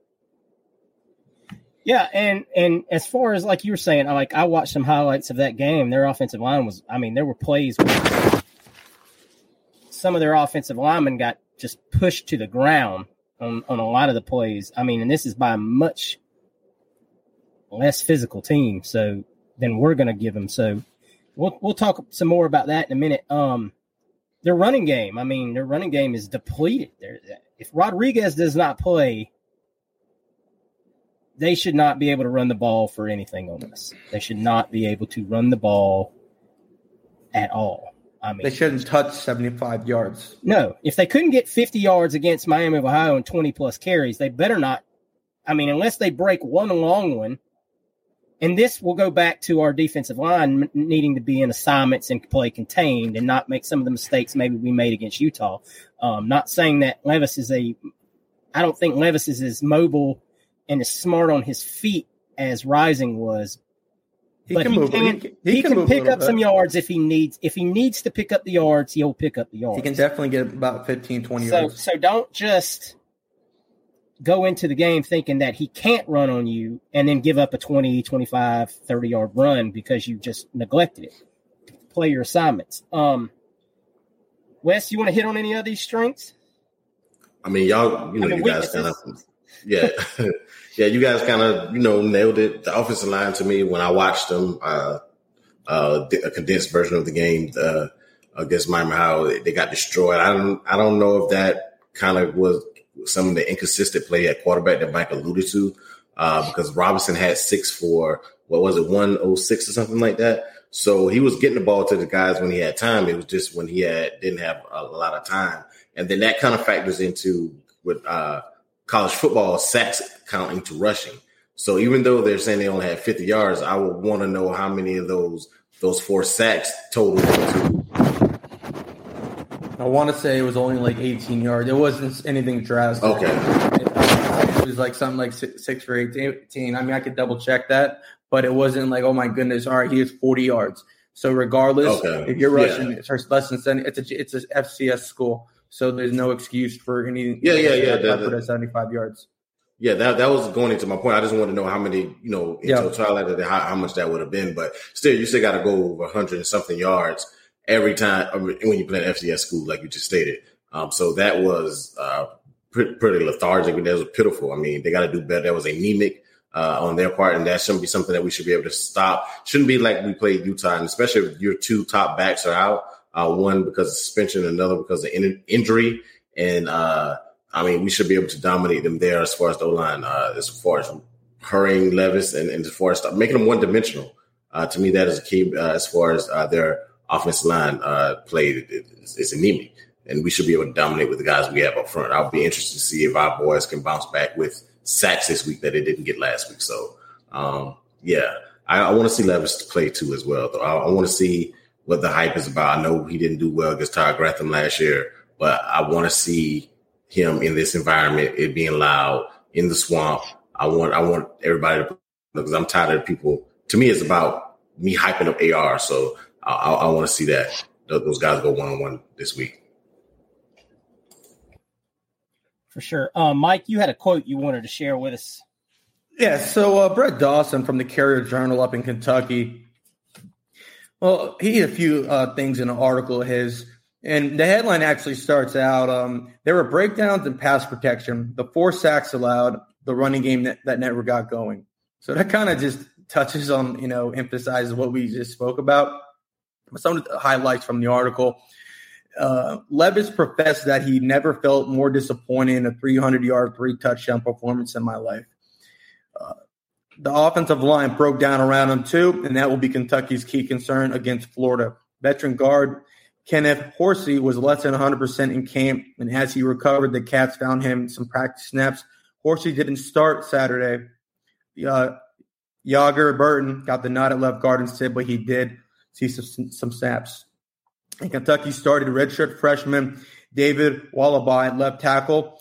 Yeah, and and as far as like you were saying, I like I watched some highlights of that game. Their offensive line was, I mean, there were plays some of their offensive linemen got just pushed to the ground on on a lot of the plays. I mean, and this is by a much less physical team, so than we're going to give them. So we'll we'll talk some more about that in a minute. Um, their running game, I mean, their running game is depleted. There, if Rodriguez does not play they should not be able to run the ball for anything on us. They should not be able to run the ball at all. I mean, they shouldn't touch 75 yards. No, if they couldn't get 50 yards against Miami of Ohio and 20 plus carries, they better not. I mean, unless they break one long one, and this will go back to our defensive line needing to be in assignments and play contained and not make some of the mistakes maybe we made against Utah. Um, not saying that Levis is a, I don't think Levis is as mobile and as smart on his feet as Rising was. He but can he move. Can, he can, he he can, can pick up bit. some yards if he needs. If he needs to pick up the yards, he'll pick up the yards. He can definitely get about 15, 20 so, yards. So don't just go into the game thinking that he can't run on you and then give up a 20, 25, 30 yard run because you just neglected it. Play your assignments. Um, Wes, you want to hit on any of these strengths? I mean, y'all, you know, I mean, you guys kind of yeah, yeah. You guys kind of you know nailed it. The offensive line to me when I watched them, uh, uh, a condensed version of the game uh, against Miami, how they got destroyed. I don't, I don't know if that kind of was some of the inconsistent play at quarterback that Mike alluded to, uh, because Robinson had six for what was it, one oh six or something like that. So he was getting the ball to the guys when he had time. It was just when he had didn't have a, lot of time, and then that kind of factors into with uh, college football sacks counting to rushing. So even though they're saying they only had 50 yards, I would want to know how many of those those four sacks total to. I want to say it was only like 18 yards. It wasn't anything drastic. Okay. It was like something like six, six or 18. I mean, I could double check that, but it wasn't like, oh my goodness, all right, he has 40 yards. So regardless, okay. if you're rushing, yeah. it's less than 70. It's a it's a FCS school. So there's no excuse for any. Yeah, yeah, yeah. That, that, 75 yards. Yeah, that that was going into my point. I just want to know how many, you know, in yeah. totality, how, how much that would have been. But still, you still got to go over 100 and something yards every time when you play an FCS school, like you just stated. Um, so that was uh, pretty, lethargic and that was pitiful. I mean, they got to do better. That was anemic uh, on their part, and that shouldn't be something that we should be able to stop. Shouldn't be like we played Utah, and especially if your two top backs are out uh, one because of suspension, another because of in- injury. And uh, I mean, we should be able to dominate them there as far as the line, uh, as far as hurrying Levis and, and as far as making them one dimensional. Uh, to me, that is a key uh, as far as uh, their offensive line uh, play. It, it's, it's anemic, and we should be able to dominate with the guys we have up front. I'll be interested to see if our boys can bounce back with sacks this week that they didn't get last week. So, um, yeah, I, I want to see Levis play too as well. Though I, I want to see what the hype is about. I know he didn't do well against Todd Grantham last year, but I want to see him in this environment, it being loud in the swamp. I want I want everybody to because I'm tired of people. To me, it's about me hyping up AR. So I, I, I want to see that those guys go one on one this week. For sure, um, Mike, you had a quote you wanted to share with us. Yeah, so uh, Brett Dawson from the Courier Journal up in Kentucky well, he had a few uh, things in an article of his, and the headline actually starts out um, there were breakdowns in pass protection, the four sacks allowed, the running game that, that never got going. So that kind of just touches on, you know, emphasizes what we just spoke about. Some of the highlights from the article. Uh, Levis professed that he never felt more disappointed in a 300 yard, three touchdown performance in my life. Uh, the offensive line broke down around him too, and that will be Kentucky's key concern against Florida. Veteran guard Kenneth Horsey was less than 100% in camp, and as he recovered, the Cats found him some practice snaps. Horsey didn't start Saturday. Uh, Jager Burton got the nod at left guard instead, but he did see some, some snaps. And Kentucky started redshirt freshman David Wohlabaugh at left tackle,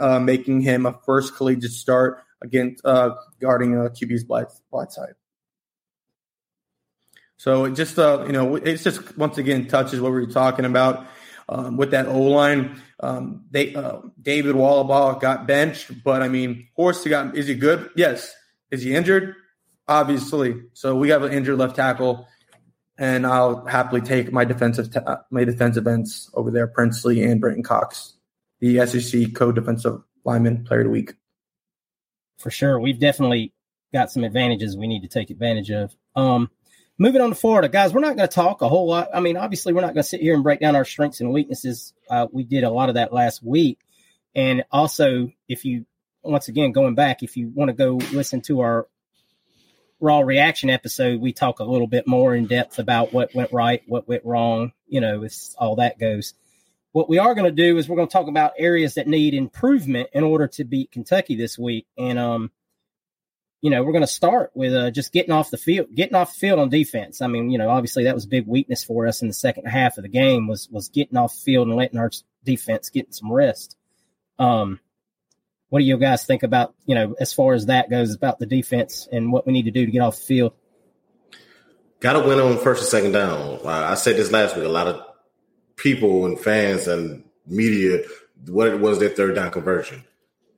uh, making him a first collegiate start against uh, guarding uh, QB's blind, blind side. So it just, uh, you know, it's just once again touches what we were talking about um, with that O line. Um, they uh, David Wohlabaugh got benched, but I mean, Horst got is he good? Yes. Is he injured? Obviously. So we have an injured left tackle, and I'll happily take my defensive ta- my defensive ends over there, Princely and Brenton Cox, the SEC co-defensive lineman player of the week. For sure, we've definitely got some advantages we need to take advantage of. Um, moving on to Florida, guys, we're not going to talk a whole lot. I mean, obviously, we're not going to sit here and break down our strengths and weaknesses. Uh, we did a lot of that last week. And also, if you, once again, going back, if you want to go listen to our raw reaction episode, we talk a little bit more in depth about what went right, what went wrong, you know, as all that goes. What we are going to do is we're going to talk about areas that need improvement in order to beat Kentucky this week. And, um, you know, we're going to start with uh, just getting off the field, getting off the field on defense. I mean, you know, obviously that was a big weakness for us in the second half of the game was was getting off the field and letting our defense get some rest. Um, what do you guys think about, you know, as far as that goes about the defense and what we need to do to get off the field? Got to win on first and second down. I said this last week. A lot of people and fans and media, what it was their third down conversion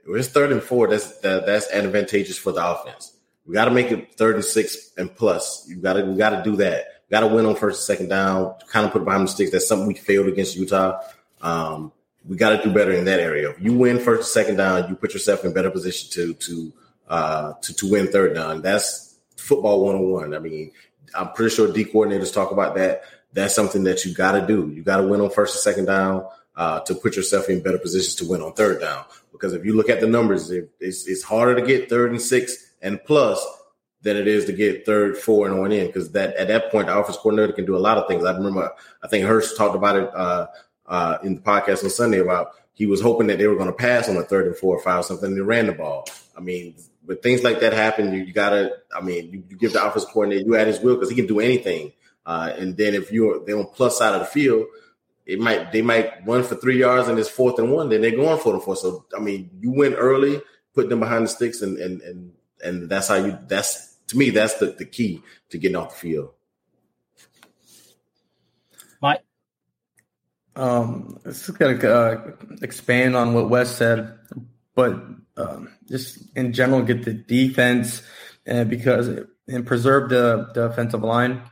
it's third and four. That's that, that's advantageous for the offense. We got to make it third and six and plus. You got to we got to do that. Got to win on first and second down. Kind of put behind the sticks. That's something we failed against Utah. Um, we got to do better in that area. If you win first and second down, you put yourself in better position to to uh, to to win third down. That's football one on one. I mean, I'm pretty sure D coordinators talk about that. That's something that you got to do. You got to win on first and second down uh, to put yourself in better positions to win on third down. Because if you look at the numbers, it's, it's harder to get third and six and plus than it is to get third, four, and one in. Because that at that point, the offense coordinator can do a lot of things. I remember, I think Hurst talked about it uh, uh, in the podcast on Sunday about he was hoping that they were going to pass on the third and four or five, something, they ran the ball. I mean, when things like that happen, you, you gotta. I mean, you, you, give the offense coordinator you at his will because he can do anything. Uh, and then if you're they're on plus side of the field, it might they might run for three yards and it's fourth and one, then they're going for the four. So I mean, you win early, put them behind the sticks, and and and and that's how you. That's to me, that's the the key to getting off the field. Um, this is gonna uh, expand on what Wes said, but um, just in general, get the defense and because and preserve the, the line.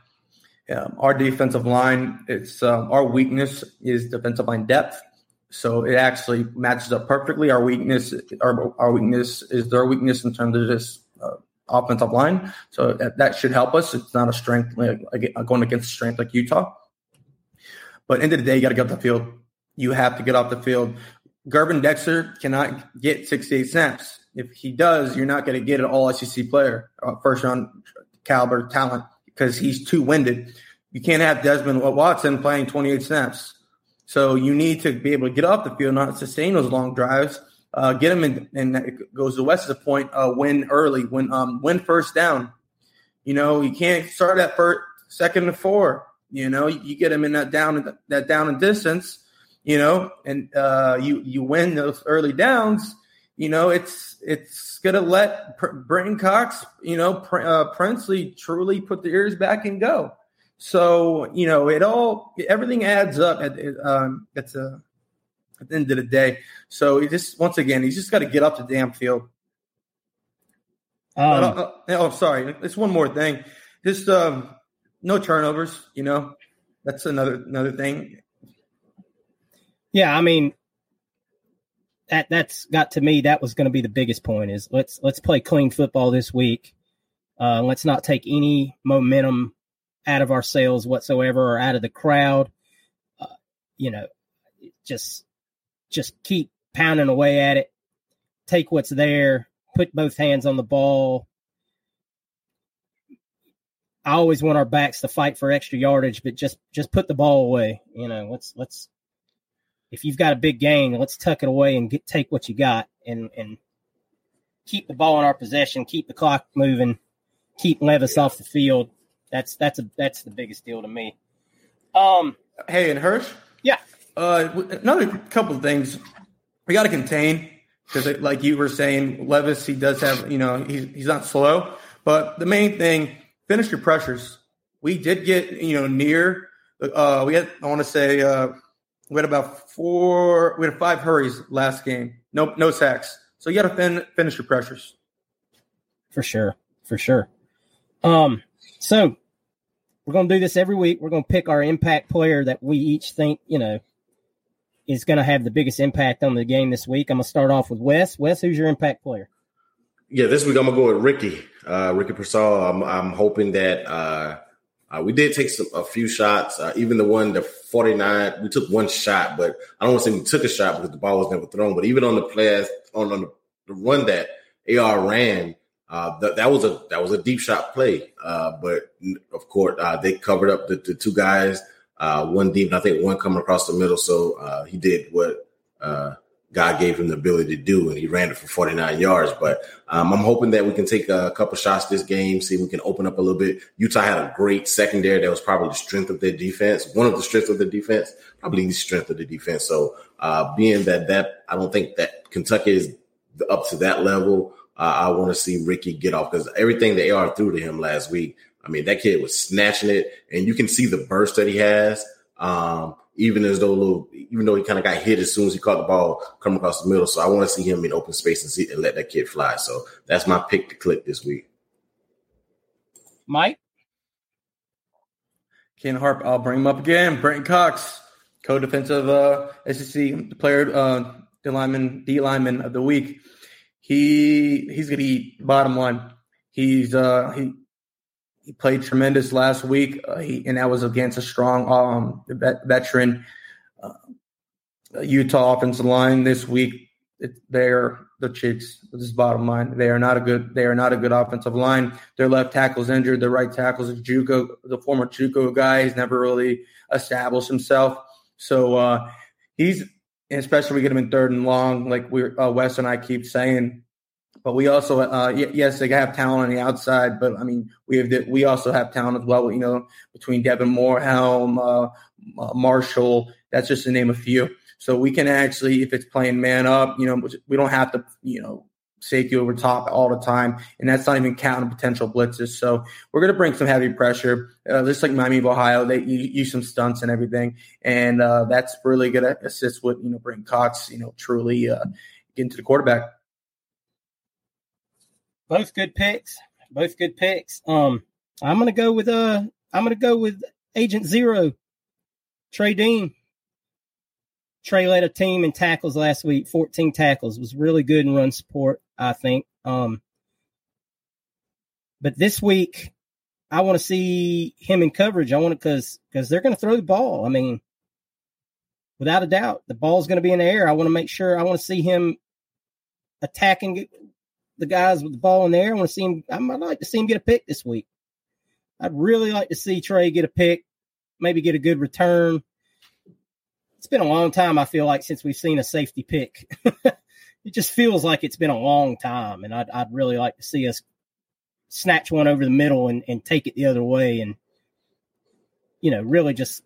Um, our defensive line, it's um, our weakness is defensive line depth. So it actually matches up perfectly. Our weakness, our, our weakness is their weakness in terms of this uh, offensive line. So that, that, should help us. It's not a strength like, like going against strength like Utah. But end of the day, you got to get off the field. You have to get off the field. Gervon Dexter cannot get 68 snaps. If he does, you're not going to get an all SEC player, uh, first round caliber talent because he's too winded. You can't have Desmond Watson playing 28 snaps. So you need to be able to get off the field, not sustain those long drives. Uh, get him in, and it goes to Wes's point. Uh, win early, win um, win first down. You know you can't start at first, second to four. You know you get him in that down that down and distance. You know, and uh, you you win those early downs. You know it's it's going to let Brenton Cox, you know, Pr- uh, Princely truly put the ears back and go. So you know, it all everything adds up at um, at, the, at the end of the day. So he just once again, he's just got to get up the damn field. Um, but, uh, oh, sorry. It's one more thing. Just um, no turnovers. You know, that's another another thing. Yeah, I mean, that that's got to me that was going to be the biggest point is let's let's play clean football this week. Uh, let's not take any momentum out of ourselves whatsoever or out of the crowd. Uh, you know, just just keep pounding away at it. Take what's there. Put both hands on the ball. I always want our backs to fight for extra yardage, but just just put the ball away. You know, let's let's if you've got a big gain, let's tuck it away and get take what you got and and keep the ball in our possession, keep the clock moving, keep Levis off the field. That's that's a that's the biggest deal to me. Um, hey, and Hirsch, yeah. Uh, another couple of things we got to contain because, like you were saying, Levis he does have you know he's he's not slow, but the main thing finish your pressures. we did get you know near. Uh, we had I want to say uh, we had about four. We had five hurries last game. No no sacks. So you got to fin- finish your pressures. For sure, for sure. Um, so we're gonna do this every week. We're gonna pick our impact player that we each think you know is to have the biggest impact on the game this week. I'm to start off with Wes. Wes, who's your impact player? Yeah, this week I'm gonna go with Ricky, uh, Ricky Pearsall. I'm, I'm hoping that uh, uh, we did take some, a few shots, uh, even the one the 49. We took one shot, but I don't want to say we took a shot because the ball was never thrown. But even on the play on, on the, run that AR ran, uh, th- that was a that was a deep shot play. Uh, but of course, uh, they covered up the, the two guys, uh, one deep, and I think one coming across the middle. So uh, he did what uh, God gave him the ability to do, and he ran it for 49 yards. But um, I'm hoping that we can take a couple shots this game, see if we can open up a little bit. Utah had a great secondary that was probably the strength of their defense, one of the strengths of the defense, probably the strength of the defense. So, uh, being that that I don't think that Kentucky is up to that level, uh, I want to see Ricky get off because everything the AR threw to him last week. I mean, that kid was snatching it, and you can see the burst that he has. Um, even as though little, even though he kind of got hit as soon as he caught the ball coming across the middle. So I want to see him in open space and see and let that kid fly. So that's my pick to click this week. Mike, Ken Harp, I'll bring him up again. Brenton Cox, co-defensive uh, SEC player, uh, D lineman, D lineman of the week. He he's gonna eat. Bottom line, he's uh, he he played tremendous last week, uh, he, and that was against a strong um, vet, veteran uh, Utah offensive line. This week, it, they're the chicks. This is bottom line. They are not a good. They are not a good offensive line. Their left tackle's injured. Their right tackle's a JUCO, the former JUCO guy. He's never really established himself. So uh, he's, especially we get him in third and long, like we uh, Wes and I keep saying but we also, uh, yes, they have talent on the outside, but I mean, we have we also have talent as well. You know, between Devin Moore, Helm, uh, Marshall. That's just to name a few. So we can actually, if it's playing man up, you know, we don't have to, you know, safety over top all the time, and that's not even counting potential blitzes. So we're going to bring some heavy pressure, uh, just like Miami of Ohio. They use some stunts and everything, and uh, that's really going to assist with you know bring Cox, you know, truly uh, to the quarterback both good picks. Both good picks. Um, I'm gonna go with uh, I'm gonna go with Agent Zero, Trey Dean. Trey led a team in tackles last week, 14 tackles. Was really good in run support, I think. Um, but this week, I want to see him in coverage. I want to because because they're going to throw the ball. I mean, without a doubt, the ball's going to be in the air. I want to make sure. I want to see him attacking the guys with the ball in the air. I want to see him. I'd like to see him get a pick this week. I'd really like to see Trey get a pick, maybe get a good return. It's been a long time, I feel like, since we've seen a safety pick. it just feels like it's been a long time, and I'd, I'd really like to see us snatch one over the middle and, and take it the other way, and you know, really just.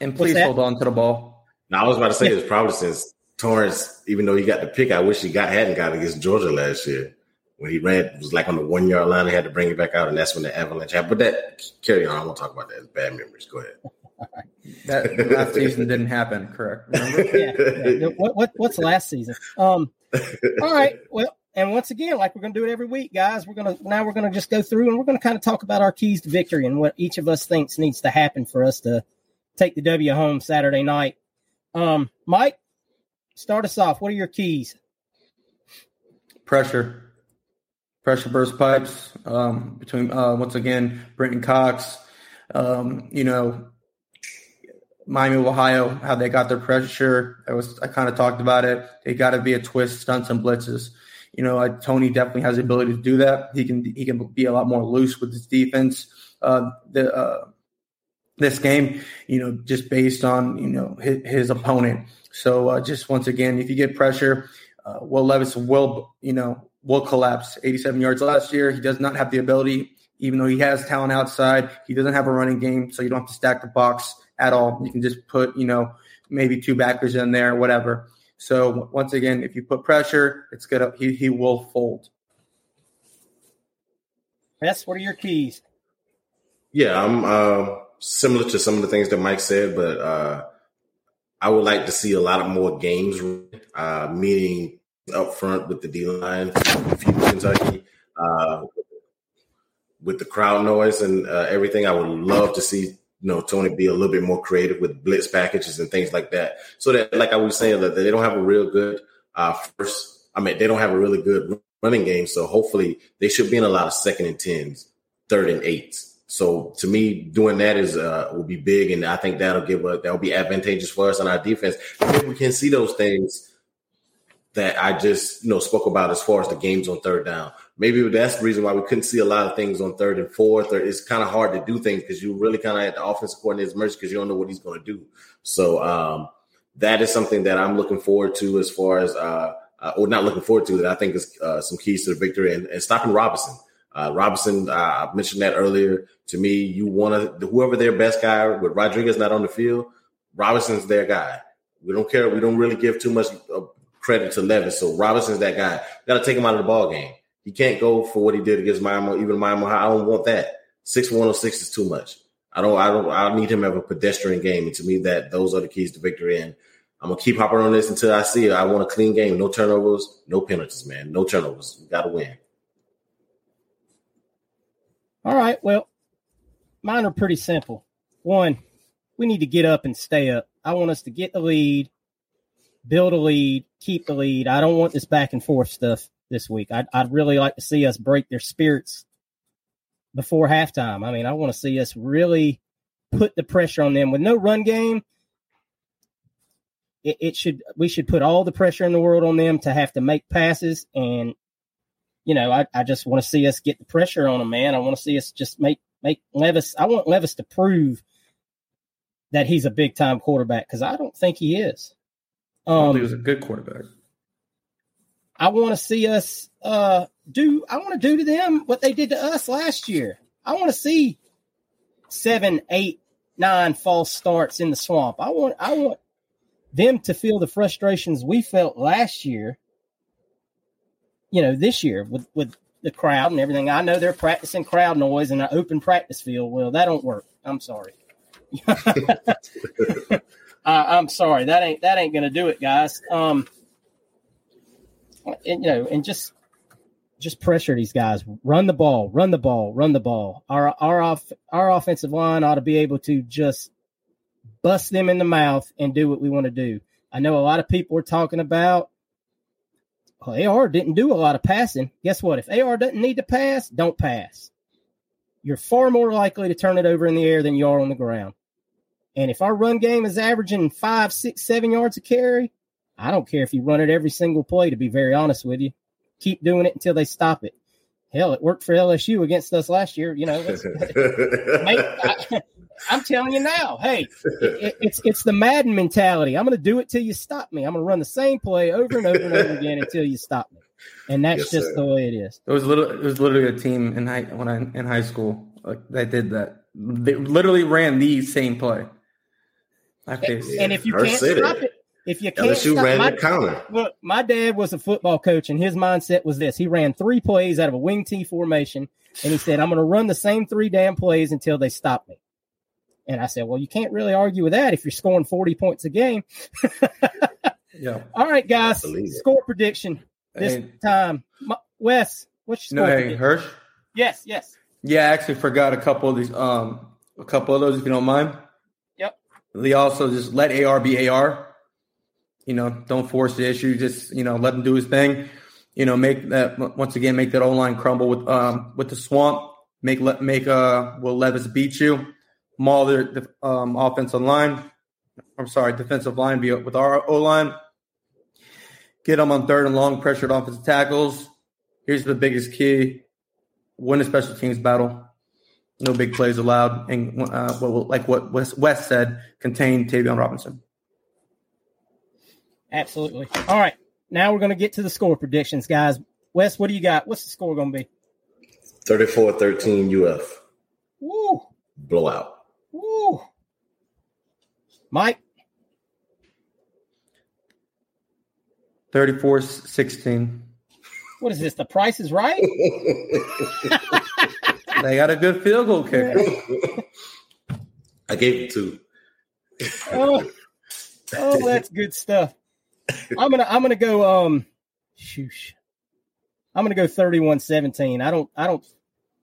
And please hold on to the ball. Now I was about to say yeah. it's probably since Torrence, even though he got the pick, I wish he got hadn't got against Georgia last year when he ran it was like on the one yard line. They had to bring it back out, and that's when the avalanche happened. But that carry on. I won't talk about that. It's bad memories. Go ahead. that last season didn't happen, correct? yeah, yeah. What, what, what's last season? Um, all right. Well, and once again, like we're going to do it every week, guys. We're going to now we're going to just go through and we're going to kind of talk about our keys to victory and what each of us thinks needs to happen for us to take the W home Saturday night. Um, Mike, start us off. What are your keys? Pressure, pressure burst pipes um, between uh, once again Brenton Cox. Um, you know, Miami of Ohio, how they got their pressure. I was I kind of talked about it. They got to be a twist, stunts, and blitzes. You know, uh, Toney definitely has the ability to do that. He can he can be a lot more loose with his defense. Uh, the uh, this game, you know, just based on you know his, his opponent. So uh, just once again, if you get pressure, uh, Will Levis will, you know, will collapse. 87 yards last year. He does not have the ability, even though he has talent outside. He doesn't have a running game, so you don't have to stack the box at all. You can just put, you know, maybe two backers in there, whatever. So once again, if you put pressure, it's gonna he he will fold. Yes. What are your keys? Yeah, I'm uh, similar to some of the things that Mike said, but uh, I would like to see a lot of more games, uh, meeting up front with the D line, Kentucky, uh, with the crowd noise and uh, everything. I would love to see you know Toney be a little bit more creative with blitz packages and things like that, so that like I was saying that they don't have a real good uh, first. I mean, they don't have a really good running game, so hopefully they should be in a lot of second and tens, third and eights. So to me, doing that is uh, will be big, and I think that'll give that'll be advantageous for us on our defense. If we can see those things that I just you know spoke about as far as the games on third down. Maybe that's the reason why we couldn't see a lot of things on third and fourth. Or it's kind of hard to do things because you really kind of at the offensive coordinator's mercy because you don't know what he's going to do. So um, that is something that I'm looking forward to as far as uh, uh, or not looking forward to that I think is uh, some keys to the victory and, and stopping Robinson. Uh, Robinson, uh, I mentioned that earlier. To me, you want to whoever their best guy with Rodriguez not on the field, Robinson's their guy. We don't care. We don't really give too much uh, credit to Levis. So Robinson's that guy. Got to take him out of the ball game. He can't go for what he did against Miami, even Miami. I don't want that. Six one oh six is too much. I don't. I don't. I need him to have a pedestrian game, and to me, that those are the keys to victory. And I'm gonna keep hopping on this until I see it. I want a clean game, no turnovers, no penalties, man, no turnovers. We got to win. All right. Well, mine are pretty simple. One, we need to get up and stay up. I want us to get the lead, build a lead, keep the lead. I don't want this back and forth stuff this week. I'd, I'd really like to see us break their spirits before halftime. I mean, I want to see us really put the pressure on them with no run game. It, it should we should put all the pressure in the world on them to have to make passes and you know, I, I just want to see us get the pressure on them, man. I want to see us just make make Levis. I want Levis to prove that he's a big time quarterback because I don't think he is. Um, he was a good quarterback. I want to see us uh, do. I want to do to them what they did to us last year. I want to see seven, eight, nine false starts in the swamp. I want. I want them to feel the frustrations we felt last year you know, this year with with the crowd and everything. I know they're practicing crowd noise in an open practice field. Well, that don't work. I'm sorry. I, am sorry. That ain't that ain't gonna do it, guys. Um, and, you know, and just just pressure these guys. Run the ball. Run the ball. Run the ball. Our our off our offensive line ought to be able to just bust them in the mouth and do what we want to do. I know a lot of people are talking about well, AR didn't do a lot of passing. Guess what? If AR doesn't need to pass, don't pass. You're far more likely to turn it over in the air than you are on the ground. And if our run game is averaging five, six, seven yards a carry, I don't care if you run it every single play, to be very honest with you. Keep doing it until they stop it. Hell, it worked for LSU against us last year. You know, I, am telling you now. Hey, it, it's it's the Madden mentality. I'm going to do it till you stop me. I'm going to run the same play over and over and over again until you stop me. And that's yes, just sir. the way it is. It was little. It was literally a team in high when I in high school like, that did that. They literally ran the same play. And, and if you can't stop it, if you can't LSU stop, ran my, the counter. Look, my dad was a football coach, and his mindset was this: he ran three plays out of a wing T formation, and he said, "I'm going to run the same three damn plays until they stop me." And I said, "Well, you can't really argue with that if you're scoring 40 points a game." yeah. All right, guys. Score prediction this hey. time. Wes, what's your score? No, hey, Hirsch. Yes, yes. Yeah, I actually forgot a couple of these. Um, a couple of those, if you don't mind. Yep. They also just let AR be AR. You know, don't force the issue. Just you know, let him do his thing. You know, make that once again make that O line crumble with um with the swamp. Make let make uh will Levis beat you? Maul the um offensive line. I'm sorry, defensive line be with our O line. Get them on third and long, pressured offensive tackles. Here's the biggest key: win a special teams battle. No big plays allowed, and uh, like what Wes said, contain Tayvion Robinson. Absolutely. All right. Now we're going to get to the score predictions, guys. Wes, what do you got? What's the score going to be? 34 13 UF. Woo. Blowout. Woo. Mike? 34 16. What is this? The price is right? They got a good field goal kicker. I gave it two. oh, oh, that's good stuff. I'm gonna I'm gonna go um shoosh. I'm gonna go 31-17. I don't I don't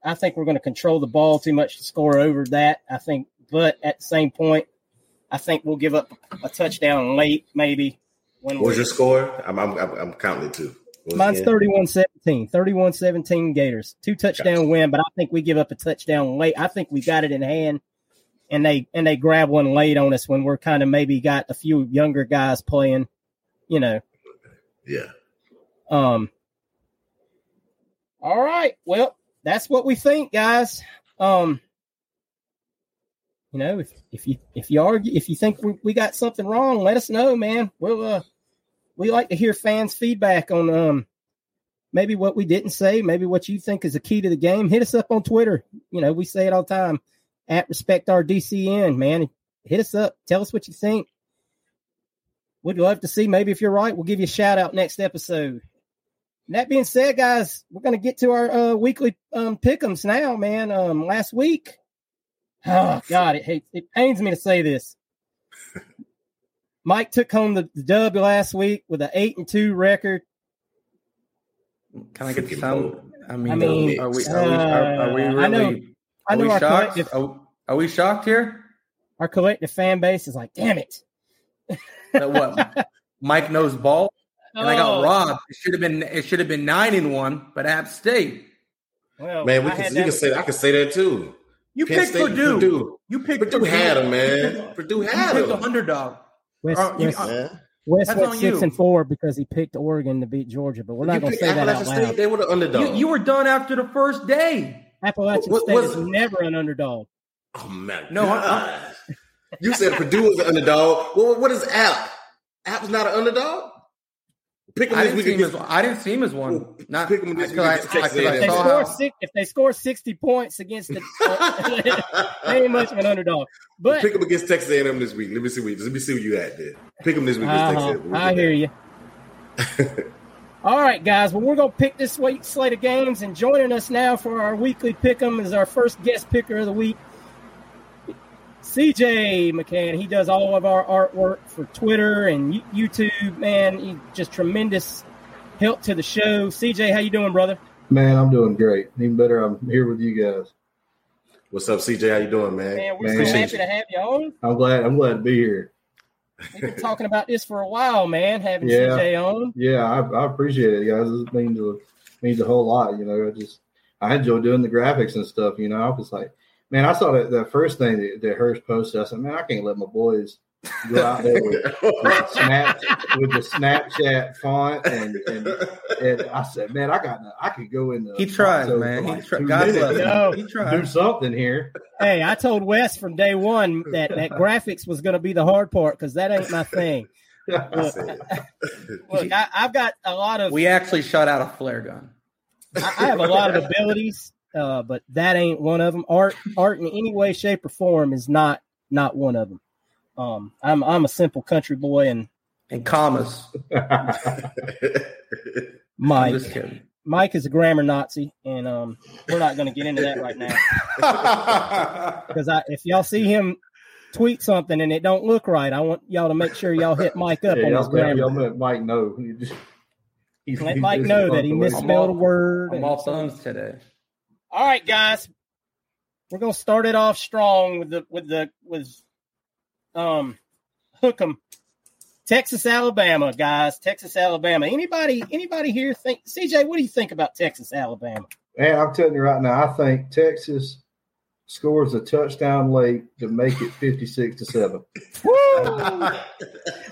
I think we're gonna control the ball too much to score over that. I think but at the same point, I think we'll give up a touchdown late, maybe. When what was your score? I'm I'm I'm counting it too. Mine's 31-17. 31-17 Gators. Two touchdown gotcha. win, but I think we give up a touchdown late. I think we got it in hand and they and they grab one late on us when we're kind of maybe got a few younger guys playing, you know. Yeah. Um. All right. Well, that's what we think, guys. Um. You know, if if you if you argue if you think we, we got something wrong, let us know, man. We'll uh we like to hear fans' feedback on um maybe what we didn't say, maybe what you think is the key to the game. Hit us up on Twitter. You know, we say it all the time at respect our DCN, man. Hit us up. Tell us what you think. We'd love to see. Maybe if you're right, we'll give you a shout out next episode. And that being said, guys, we're going to get to our uh, weekly um, pickums now, man. Um, last week, oh God, it it pains me to say this. Mike took home the, the dub last week with an eight and two record. Can I get some? I mean, I mean are we are, we, are, are we really? I know, I know our shocked? collective. Are, are, we shocked here? Our collective fan base is like, damn it. what? Mike knows ball, and oh. I got oh. robbed. It should have been. It should have been nine and one, but App State. Well, man, we can, you can say I can say that too. You Penn picked State, Purdue. Purdue. You picked Purdue. Purdue had him, man. Purdue had him. picked the underdog. Wes, uh, Wes, uh, Wes went six you. and four because he picked Oregon to beat Georgia, but we're not going to say that out loud. State, they were the underdog. You, you, were done after the first day. Appalachian what, State what, is never an underdog. Oh man, no, I, I, you said Purdue was an underdog. Well, what is App? App's not an underdog. Pick them I, didn't see him as, I didn't see him as one. Not pick them this week. I, I, if, they score six, if they score sixty points against the, uh, they ain't much of an underdog. But pick them against Texas A&M this week. Let me see. What, let me see what you had there. Pick them this week against uh, Texas. I hear you. All right, guys. Well, we're gonna pick this week's slate of games, and joining us now for our weekly pick 'em is our first guest picker of the week. CJ McCann, he does all of our artwork for Twitter and YouTube. Man, he just tremendous help to the show. CJ, how you doing, brother? Man, I'm doing great. Even better, I'm here with you guys. What's up, CJ? How you doing, man? Man, we're man, so happy to have you on. I'm glad. I'm glad to be here. We've been talking about this for a while, man. Having yeah. CJ on. Yeah, I, I appreciate it, guys. This means a means a whole lot. You know, I just I enjoy doing the graphics and stuff. You know, I was like, man, I saw that the first thing that, that Hurst posted. I said, man, I can't let my boys go out there with, with, Snap, with the Snapchat font, and, and, and I said, man, I got, I could go in the. He tried, man. Like he tried. God bless no. He tried. Do something here. Hey, I told Wes from day one that that graphics was going to be the hard part because that ain't my thing. Look, look I, have got a lot of. We actually shot out a flare gun. I, I have a lot of abilities uh, but that ain't one of them. Art, art in any way, shape, or form is not not one of them. Um, I'm I'm a simple country boy, and and commas. Mike, Mike is a grammar Nazi, and um, we're not going to get into that right now because if y'all see him tweet something and it don't look right, I want y'all to make sure y'all hit Mike up yeah, on his grammar. Y'all let Mike know. He's, let Mike know that he misspelled a word. I'm off thumbs today. All right, guys, we're gonna start it off strong with the with the with um Hook'em, Texas, Alabama, guys. Texas, Alabama. Anybody anybody here think CJ? What do you think about Texas, Alabama? Man, I'm telling you right now, I think Texas scores a touchdown late to make it 56 to 7.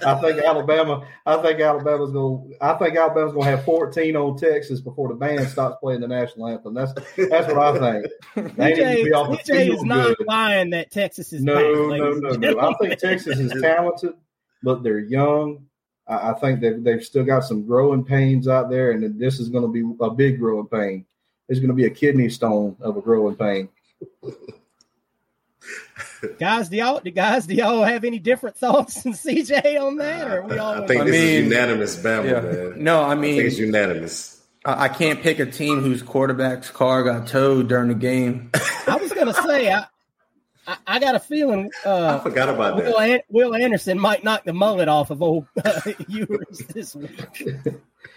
I think Alabama I think Alabama's going to I think Alabama's going to have 14 on Texas before the band stops playing the national anthem. That's that's what I think. They DJ, need to be off the DJ is not good. lying that Texas is No, no, no, no. I think Texas is talented, but they're young. I, I think they've, they've still got some growing pains out there, and this is going to be a big growing pain. It's going to be a kidney stone of a growing pain guys, do y'all, guys, do y'all have any different thoughts than CJ on that? Or we all? I think I this mean, is unanimous, Bama. Yeah. No, I mean, I think it's unanimous. I can't pick a team whose quarterback's car got towed during the game. I was going to say, I, I, I, got a feeling. Uh, I forgot about Will that. An- Will Anderson might knock the mullet off of old uh, Ewers this week.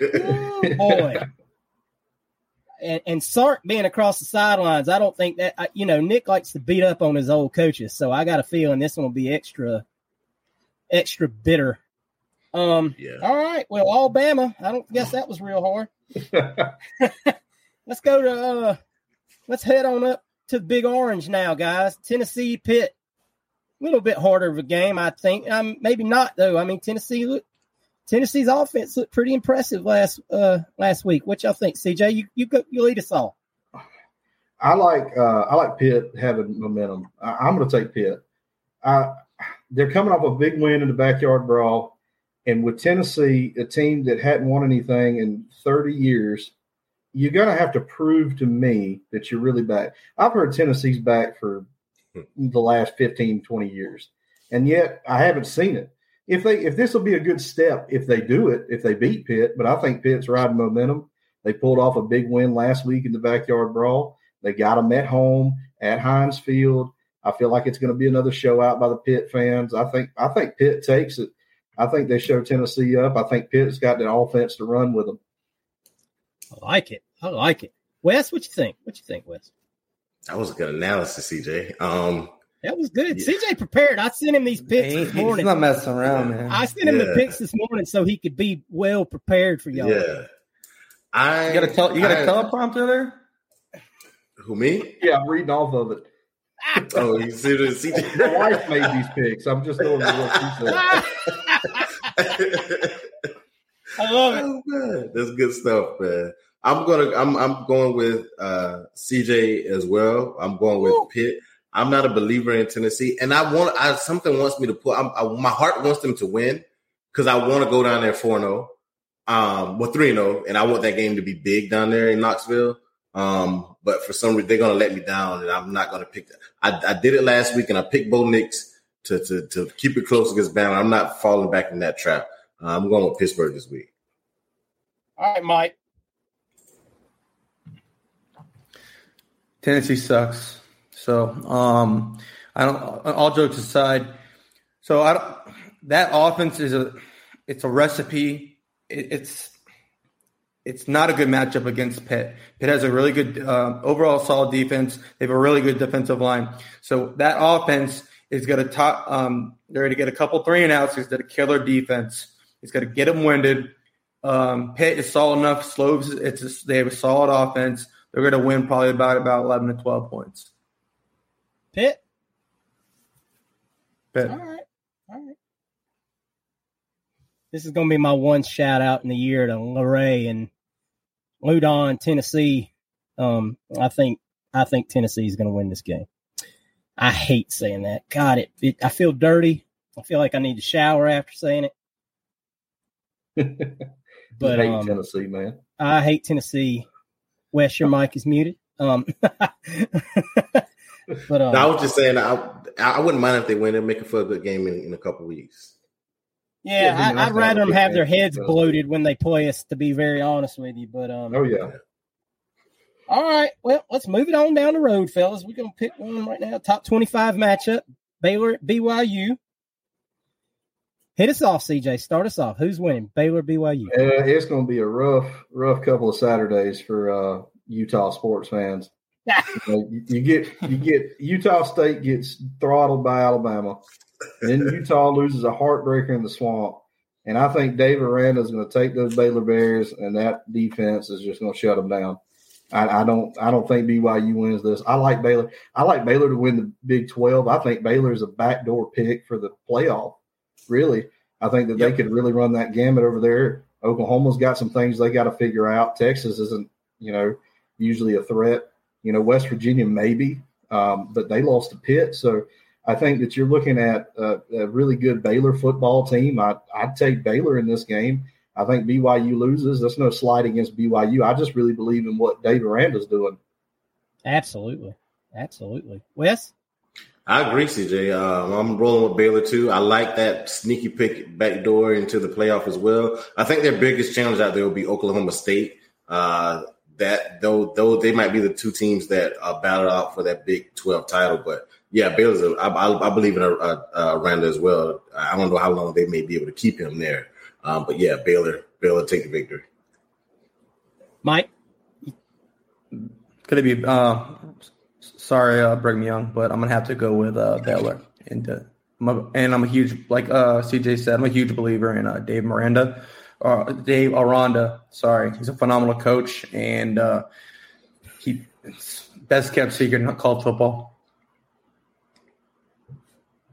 oh, boy. And, and Sark being across the sidelines, I don't think that, I, you know, Nick likes to beat up on his old coaches. So I got a feeling this one will be extra, extra bitter. Um, Yeah. All right. Well, Alabama, I don't guess that was real hard. let's go to uh let's head on up to the big orange now guys tennessee pitt a little bit harder of a game i think um maybe not though i mean tennessee tennessee's offense looked pretty impressive last uh last week what y'all think cj you you go you lead us all I like uh, I like Pitt having momentum. I, am going to take Pitt. Uh, they're coming off a big win in the backyard brawl, and with Tennessee, a team that hadn't won anything in 30 years, you're going to have to prove to me that you're really back. I've heard Tennessee's back for the last 15, 20 years, and yet I haven't seen it. If they if this will be a good step if they do it, if they beat Pitt, but I think Pitt's riding momentum. They pulled off a big win last week in the backyard brawl. They got them at home at Heinz Field. I feel like it's going to be another show out by the Pitt fans. I think I think Pitt takes it. I think they show Tennessee up. I think Pitt's got the offense to run with them. i like it i like it wes what you think what you think wes That was a good analysis, CJ. Um, that was good Yeah. cj prepared i sent him these picks He- this he's not messing around, man. i sent him the Yeah. picks this morning so he could be well prepared for y'all yeah. I you got a tell you got a I- teleprompter there? Who me? Yeah, I'm reading off of it. Oh, you see the CJ. My wife made these picks. I'm just going with what she said. i love it Oh. That's good stuff, man. I'm gonna I'm I'm going with uh CJ as well. I'm going with Woo. Pitt. I'm not a believer in Tennessee, and I want I something wants me to put. I'm, I, my heart wants them to win because I want to go down there four zero, um, well three zero, and I want that game to be big down there in Knoxville. Um, but for some reason they're gonna let me down, and I'm not gonna pick that. I, I did it last week, and I picked Bo Nix to to to keep it close against Bama. I'm not falling back in that trap. Uh, I'm going with Pittsburgh this week. all right mike Tennessee sucks. So, um, I don't. All jokes aside, so I don't. That offense is a. It's a recipe. It, it's. It's not a good matchup against Pitt. Pitt has a really good uh, overall solid defense. They have a really good defensive line. So that offense is going to top. Um, they're going to get a couple three and outs. It's a killer defense. It's going to get them winded. Um, Pitt is solid enough. Slopes. It's a, they have a solid offense. They're going to win probably about about eleven to twelve points. Pitt. All right. All right. This is going to be my one shout out in the year to Luray and Loudon, Tennessee. Um, I think I think Tennessee is going to win this game. I hate saying that. God, it, it I feel dirty. I feel like I need to shower after saying it. But I hate um, Tennessee, man. I hate Tennessee. Wes, your mic is muted. Um, but um, No, I was just saying I I wouldn't mind if they win and make it for a good game in, in a couple weeks. yeah, Yeah, it'd I, nice I'd rather them have their heads Yeah. bloated when they play us. To be very honest with you, but um, Oh yeah. All right. Well, let's move it on down the road, fellas. We're gonna pick one right now. Top twenty-five matchup: Baylor at BYU. Hit us off, CJ. Start us off. Who's winning? Baylor, BYU. Uh, it's going to be a rough, rough couple of Saturdays for uh, Utah sports fans. You, get you get Utah State gets throttled by Alabama, then Utah loses a heartbreaker in the swamp, and I think Dave Aranda is going to take those Baylor Bears, and that defense is just going to shut them down. I, I don't I don't think BYU wins this. I like Baylor. I like Baylor to win the Big Twelve. I think Baylor is a backdoor pick for the playoff. Really, I think that they could really run that gamut over there. Oklahoma's got some things they got to figure out. Texas isn't, you know, usually a threat. You know, West Virginia maybe, um, but they lost to Pitt. So I think that you're looking at a, a really good Baylor football team. I, I'd take Baylor in this game. I think BYU loses. That's no slight against BYU. I just really believe in what Dave Aranda's doing. Absolutely, absolutely. Wes. I agree, CJ. Um, I'm rolling with Baylor too. I like that sneaky pick back door into the playoff as well. I think their biggest challenge out there will be Oklahoma State. Uh, that though, though they might be the two teams that uh, battle out for that Big Twelve title, but yeah, Baylor's. A, I, I, I believe in a, a, a Aranda as well. I don't know how long they may be able to keep him there, um, but yeah, Baylor, Baylor take the victory. Mike, could it be? Uh, sorry, uh, Brigham Young, but I'm gonna have to go with uh, Baylor. And uh, I'm a, and I'm a huge, like uh, CJ said, I'm a huge believer in uh, Dave Miranda, uh, Dave Aranda. Sorry, he's a phenomenal coach, and uh, he best kept secret in college football.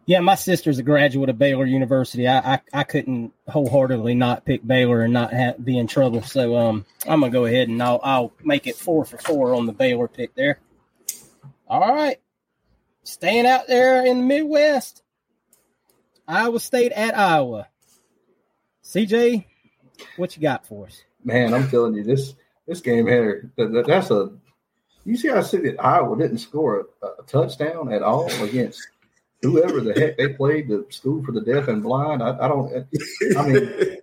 Yeah, my sister's a graduate of Baylor University. I I, I couldn't wholeheartedly not pick Baylor and not have, be in trouble. So um, I'm gonna go ahead and I'll I'll make it four for four on the Baylor pick there. All right, staying out there in the Midwest, Iowa State at Iowa. CJ, what you got for us? Man, I'm telling you this this game here that, that's a. You see, I see that Iowa didn't score a, a touchdown at all against whoever the heck they played the school for the deaf and blind. I, I don't. I mean,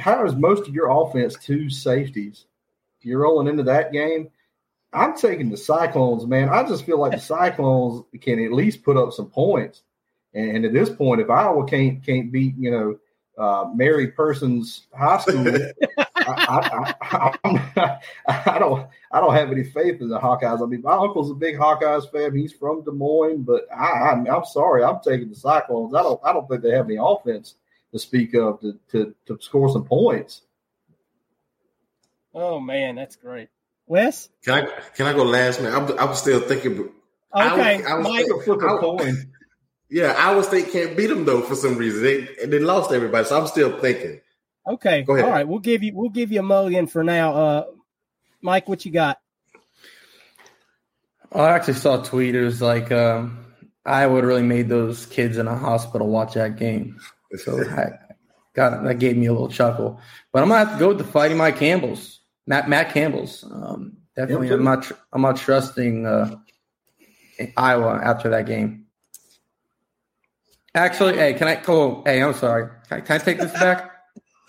how is most of your offense two safeties? You're rolling into that game. I'm taking the Cyclones, man. I just feel like the Cyclones can at least put up some points. And, at this point, if Iowa can't can't beat, you know, uh, Mary Persons High School, I, I, I, I, don't I don't have any faith in the Hawkeyes. I mean, my uncle's a big Hawkeyes fan. He's from Des Moines, but I, I'm, I'm sorry, I'm taking the Cyclones. I don't I don't think they have any offense to speak of to to, to score some points. Oh man, that's great. Wes, can I can I go last man? I'm, I was still thinking. Okay, I was, I was Mike, thinking, I, coin. Yeah, Iowa State can't beat them though for some reason. They they lost everybody, so I'm still thinking. Okay. Go ahead. All right. We'll give you we'll give you a mulligan for now. Uh Mike, what you got? I actually saw a tweet. It was like um, I would really made those kids in a hospital watch that game. So I got that gave me a little chuckle. But I'm gonna have to go with the Fighting Mike Campbell's, Matt Matt Campbell's. Um, definitely, I'm not I'm not trusting uh, Iowa after that game. Actually, hey, can I? Oh, hey, I'm sorry. Can I, can I take this back?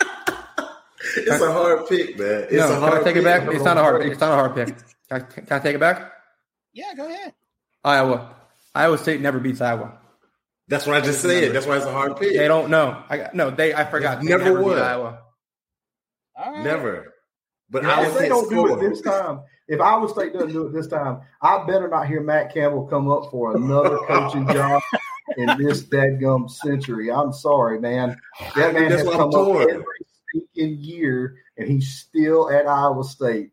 it's a hard pick, man. It's no, a hard can I take pick. it back? It's not a hard pick. It's not a hard pick. Can I, can I take it back? Yeah, go ahead. Iowa. Iowa State never beats Iowa. That's what I just said. Never. That's why it's a hard pick. They don't know. I got no. They. I forgot. They never, never won. Iowa. Right. Never. But if Iowa they don't score. do it this time, if Iowa State doesn't do it this time, I better not hear Matt Campbell come up for another coaching job in this dadgum century. I'm sorry, man. That man has come up every stinking year, and he's still at Iowa State.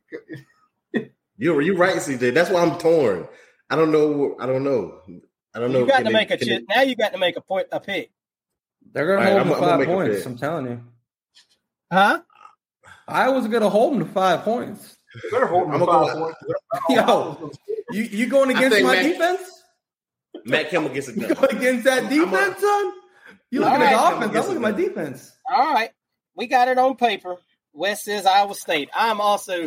you're you're right, CJ. That's why I'm torn. I don't know. I don't know. I don't know. You got to make they, a ch- now. You got to make a point a pick. They're going to hold right, them five points. I'm telling you. Huh? I was going to hold them to five points. They're holding them five points. Yo, you you going against my Matt, defense? Matt Campbell gets it done. Against that defense, son? You looking right, at offense? I'm looking at my defense. All right, we got it on paper. West says Iowa State. I'm also,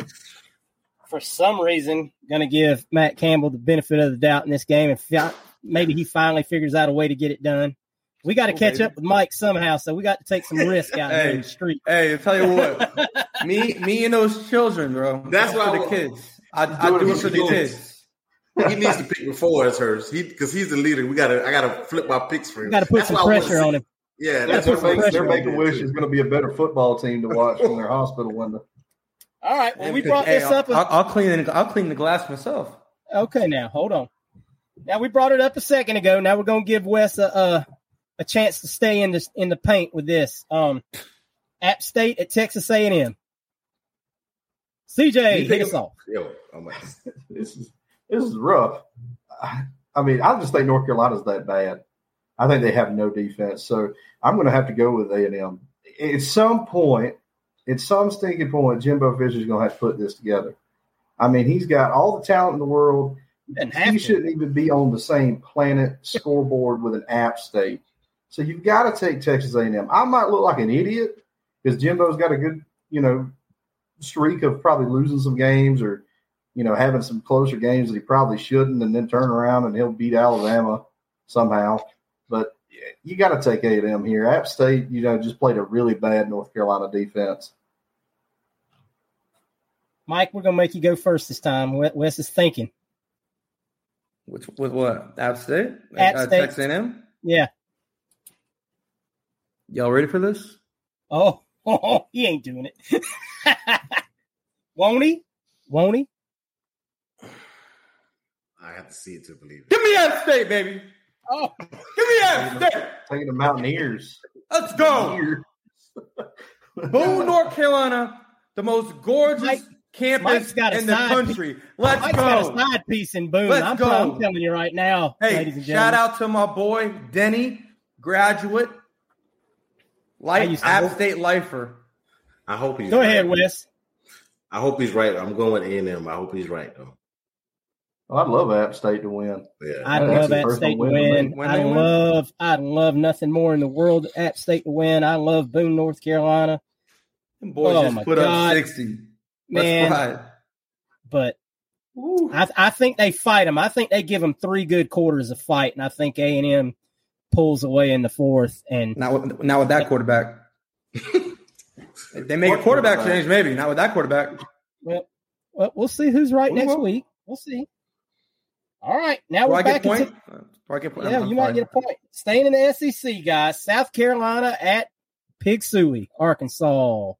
for some reason, going to give Matt Campbell the benefit of the doubt in this game, and maybe he finally figures out a way to get it done. We got to oh, catch baby. up with Mike somehow, so we got to take some risk out hey, in the street. Hey, I tell you what, me, me and those children, bro. That's why the kids. I, I do it for the kids. He needs to pick before it's hers. He because he's the leader. We gotta. I gotta flip my picks for him. Got to put that's some pressure on him. Yeah, that's, what makes their make a wish is going to be a better football team to watch from their hospital window. All right. Well, we brought hey, this up. I'll, I'll clean it. I'll clean the glass myself. Okay, now hold on. Now we brought it up a second ago. Now we're going to give Wes a, a a chance to stay in the in the paint with this. Um, App State at Texas A and M. CJ, hit us off. Yo, oh this is this is rough. I, I mean, I just think North Carolina's that bad. I think they have no defense, so I'm going to have to go with A and M. At some point, at some stinking point, Jimbo Fisher's going to have to put this together. I mean, he's got all the talent in the world. And he shouldn't even be on the same planet scoreboard with an App State. So you've got to take Texas A&M. I might look like an idiot because Jimbo's got a good, you know, streak of probably losing some games or, you know, having some closer games that he probably shouldn't, and then turn around and he'll beat Alabama somehow. But you got to take A&M here. App State, you know, just played a really bad North Carolina defense. Mike, we're gonna make you go first this time. Wes is thinking. Which with what? App State? App uh, State. Texas A&M? Yeah. Y'all ready for this? Oh, oh, he ain't doing it. Won't he? Won't he? I have to see it to believe it. Give me App State, baby. Oh, Give me App State. Taking the Mountaineers. Let's go. Boone, North Carolina, the most gorgeous Mike- campus got in the side country. Let's Mike's got a side piece in Boone. Let's I'm, go. I'm telling you right now, Hey, ladies and gentlemen. shout gentlemen. out to my boy Denny, graduate, life, App hope- State lifer. I hope he's Go right. ahead, Wes. I hope he's right. I'm going with A&M. I hope he's right though. Oh, I'd love App State to win. Yeah. I'd love App State to one win win. I love, I'd love nothing more in the world than App State to win. I love Boone, North Carolina. Them boys Oh, just my put God. up 60. Man, Let's but I, I think they fight them. I think they give them three good quarters of fight, and I think A and M pulls away in the fourth. And Not with, not with that quarterback. they make a quarterback change, maybe. Not with that quarterback. well, well we'll see who's right We next will. week. We'll see. All right, now Do we're I back a point? into Uh, do I get point? yeah. I'm You might fine. get a point. Staying in the SEC, guys. South Carolina at Pig Sooie, Arkansas.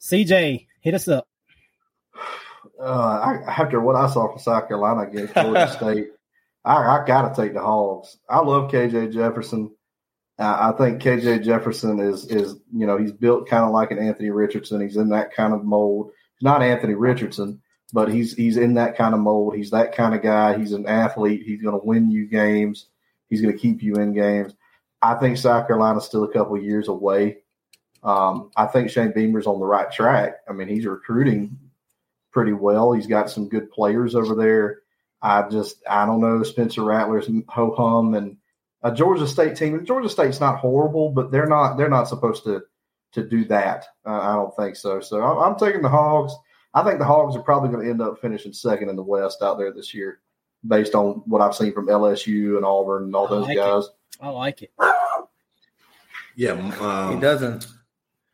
CJ, hit us up. Uh, I, after what I saw from South Carolina against Georgia State, I, I got to take the Hogs. I love KJ Jefferson. I I think KJ Jefferson is is you know he's built kind of like an Anthony Richardson. He's in that kind of mold. He's not Anthony Richardson, but he's he's in that kind of mold. He's that kind of guy. He's an athlete. He's going to win you games. He's going to keep you in games. I think South Carolina's still a couple years away. Um, I think Shane Beamer's on the right track. I mean, he's recruiting pretty well. He's got some good players over there. I just I don't know Spencer Rattler's ho hum and a Georgia State team. Georgia State's not horrible, but they're not they're not supposed to to do that. Uh, I don't think so. So I'm, I'm taking the Hogs. I think the Hogs are probably going to end up finishing second in the West out there this year, based on what I've seen from LSU and Auburn and all I those like it. guys. I like it. Yeah. He Um, doesn't.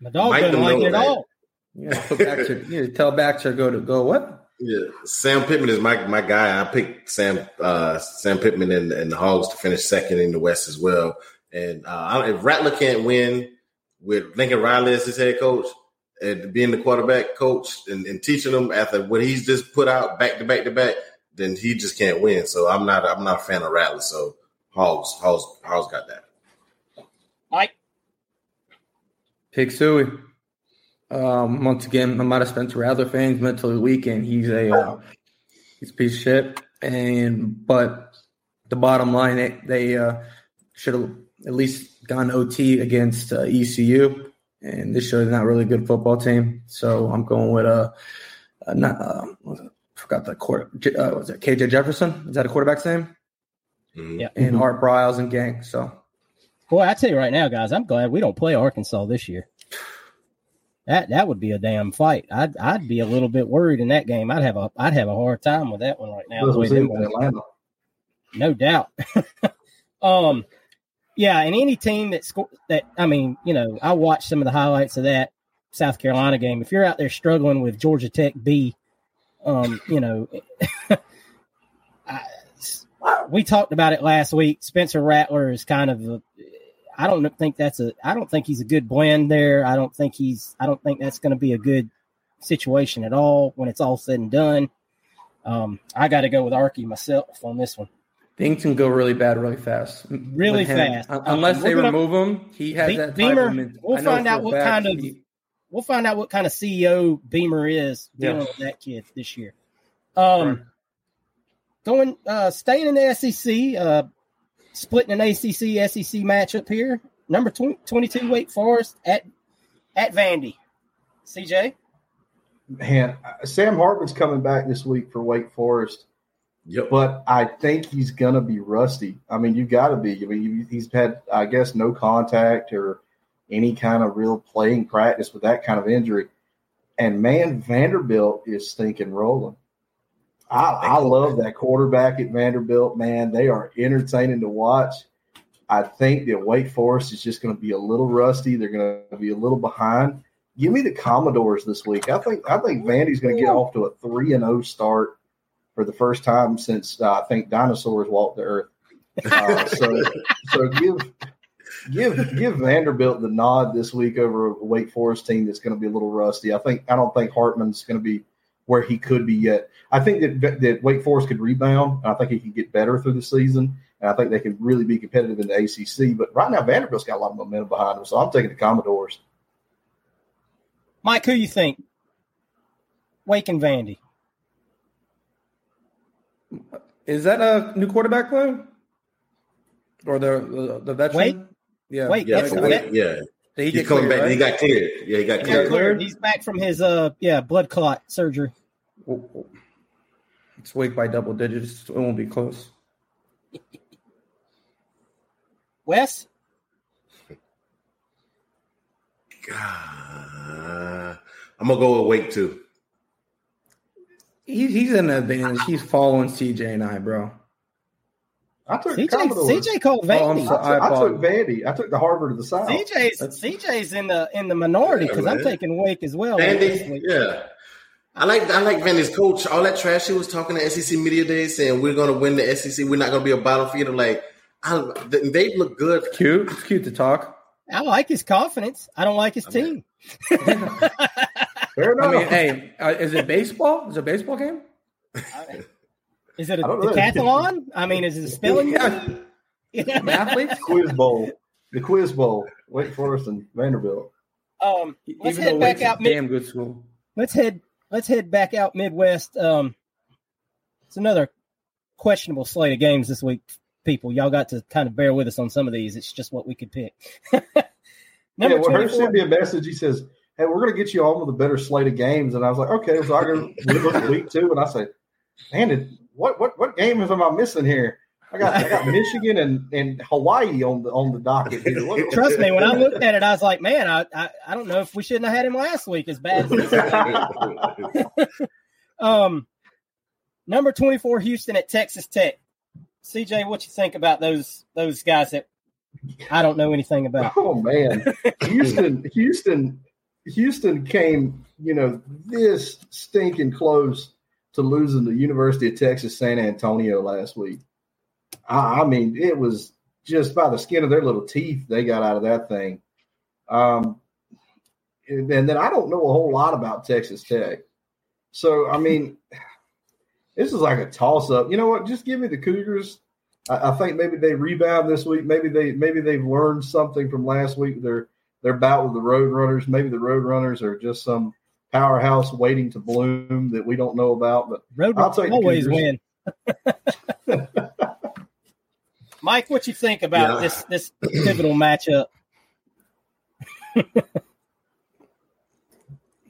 My dog Mike doesn't like it at all. You gotta put back to, you gotta tell Baxter go to go what? yeah. Sam Pittman is my my guy. I picked Sam uh, Sam Pittman and, and the Hogs to finish second in the West as well. And uh, if Rattler can't win with Lincoln Riley as his head coach and being the quarterback coach and, and teaching them after what he's just put out back to back to back, then he just can't win. So I'm not I'm not a fan of Rattler. So Hogs Hogs Hogs got that. Mike, Pig Sooie. Um, once again, I'm not a Spencer Rattler fan. He's mentally weak, and he's a uh, he's a piece of shit. And but the bottom line, they, they uh, should have at least gone OT against uh, ECU, and this showed not really a good football team. So I'm going with a, uh not uh, what was it? forgot the court. Uh, was it KJ Jefferson? Is that a quarterback's name? Mhm. yeah. And Art Briles and gang. So Boy, I tell you right now, guys, I'm glad we don't play Arkansas this year. That that would be a damn fight. I'd I'd be a little bit worried in that game. I'd have a I'd have a hard time with that one right now. That's the way what's them in boys- Atlanta. no doubt. um, yeah, and any team that sco- that I mean, you know, I watched some of the highlights of that South Carolina game. If you're out there struggling with Georgia Tech B, um, you know, I, we talked about it last week. Spencer Rattler is kind of a. I don't think that's a. I don't think he's a good blend there. I don't think he's. I don't think that's going to be a good situation at all when it's all said and done. Um, I got to go with Arky myself on this one. Things can go really bad really fast. Really him. fast. Un- Unless Um, they we're gonna- remove him, he has Be- that Beamer, we'll find out what kind of- he- We'll find out what kind of CEO Beamer is dealing Yeah. with that kid this year. Um, going uh, staying in the SEC, uh, splitting an ACC SEC matchup here. Number 20, 22 Wake Forest at at Vandy. CJ, Man, Sam Hartman's coming back this week for Wake Forest. Yep. but I think he's going to be rusty. I mean, you got to be. I mean, you- he's had, I guess, no contact or any kind of real playing practice with that kind of injury. And man, Vanderbilt is stinking rolling. I, I love that quarterback at Vanderbilt. Man, they are entertaining to watch. I think that Wake Forest is just going to be a little rusty. They're going to be a little behind. give me the Commodores this week. I think I think Vandy's going to get off to a three and zero start for the first time since uh, I think dinosaurs walked the earth. Uh, so so give give give Vanderbilt the nod this week over a Wake Forest team that's going to be a little rusty. I think I don't think Hartman's going to be where he could be yet. I think that that Wake Forest could rebound. I think he could get better through the season, and I think they could really be competitive in the ACC. But right now, Vanderbilt's got a lot of momentum behind them, so I'm taking the Commodores. Mike, who you think? Wake and Vandy. Is that a new quarterback play? Or the the, the veteran? Wake? Yeah. Wake, Yeah, That's for correct. Wake, yeah. Did he He's coming cleared, back. right? He got cleared. Yeah, he got He's cleared. cleared? He's back from his uh yeah blood clot surgery. It's Wake by double digits. It won't be close. Wes, Uh, I'm gonna go with Wake too. He, he's in the advantage. He's following CJ and I, bro. I took the CJ Commodores. CJ called Oh, I'm Vandy. sorry. I, took, I took. Vandy. I took the Harvard of the South. CJ's That's- CJ's in the in the minority Yeah, because I'm taking Wake as well. Vandy, yeah. I like I like Vandy's coach. All that trash he was talking to SEC media day saying we're gonna win the SEC. We're not gonna be a battlefield. I'm like, I, they look good. Cute. It's cute to talk. I like his confidence. I don't like his team. Fair I mean, hey, uh, is it baseball? Is it a baseball game? Is it a I don't decathlon? I mean, is it a spelling Yeah. bee? Athletes? Quiz Bowl. The Quiz Bowl. Wake Forest and Vanderbilt. um, let's Even though head back out. Mid- damn good school. let's head. Let's head back out Midwest. Um, it's another questionable slate of games this week. People, y'all got to kind of bear with us on some of these. It's just what we could pick. Number yeah, well, Herb 24. sent me a message. He says, "Hey, we're going to get you on with a better slate of games." And I was like, "Okay." So I go look at week two, and I say, "Man, it, what what what games am I missing here? I got I got Michigan and, and Hawaii on the on the docket. What- Trust me, when I looked at it, I was like, man, I, I, I don't know if we shouldn't have had him last week as bad as this. Um, number 24, Houston at Texas Tech. CJ, what you think about those those guys that I don't know anything about? Oh man, Houston, Houston, Houston came, you know, this stinking close to losing the University of Texas San Antonio last week. I, I mean, it was just by the skin of their little teeth they got out of that thing. Um, and, and then I don't know a whole lot about Texas Tech, so I mean, this is like a toss up. You know what? Just give me the Cougars. I, I think maybe they rebound this week. Maybe they maybe they've learned something from last week. Their their bout with the Road Runners. Maybe the Road Runners are just some powerhouse waiting to bloom that we don't know about. But Road I'll take the always Cougars. win. Mike, what you think about Yeah. this this pivotal matchup?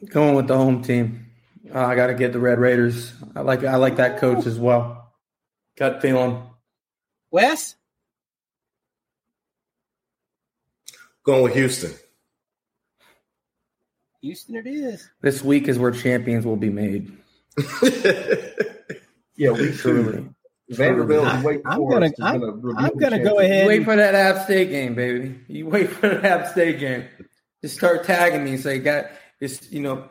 Going with the home team. Uh, I got to get the Red Raiders. I like I like that coach as well. Gut feeling. Wes? Going with Houston. Houston it is. This week is where champions will be made. yeah, we Truly. Vanderbilt and Wake I'm gonna- is I'm- I'm gonna go ahead. Wait for that App State game, baby. You wait for that App State game. Just start tagging me. and Say, got it's You know,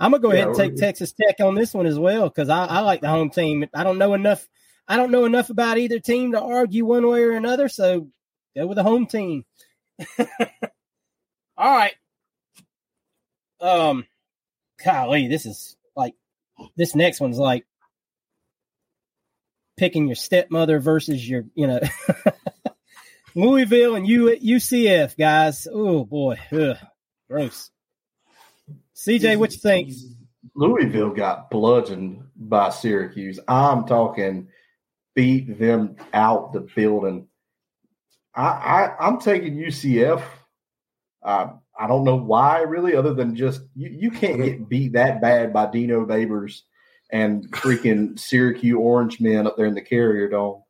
I'm gonna go ahead Yeah, and take we're- Texas Tech on this one as well because I, I like the home team. I don't know enough. I don't know enough about either team to argue one way or another. So go with the home team. All right. Um, golly, this is like this next one's like picking your stepmother versus your, you know, Louisville and U, UCF guys. Oh boy, Ugh, gross. CJ, what you think? Louisville got bludgeoned by Syracuse. I'm talking beat them out the building. I, I I'm taking UCF. Uh, I don't know why really, other than just you, you can't get beat that bad by Dino Babers and freaking Syracuse Orange men up there in the Carrier Dome,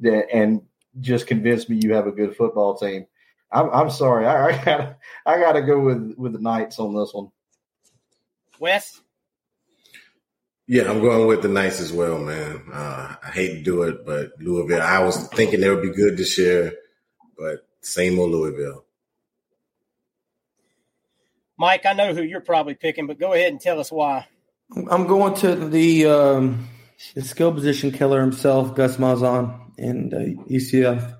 that and just convince me you have a good football team. I'm, I'm sorry, I, I got I got to go with with the Knights on this one. Wes? Yeah, I'm going with the Knights as well, man. Uh, I hate to do it, but Louisville. I was thinking they would be good this year, but same old Louisville. Mike, I know who you're probably picking, but go ahead and tell us why. I'm going to the um, the skill position killer himself, Gus Malzahn, and uh, UCF.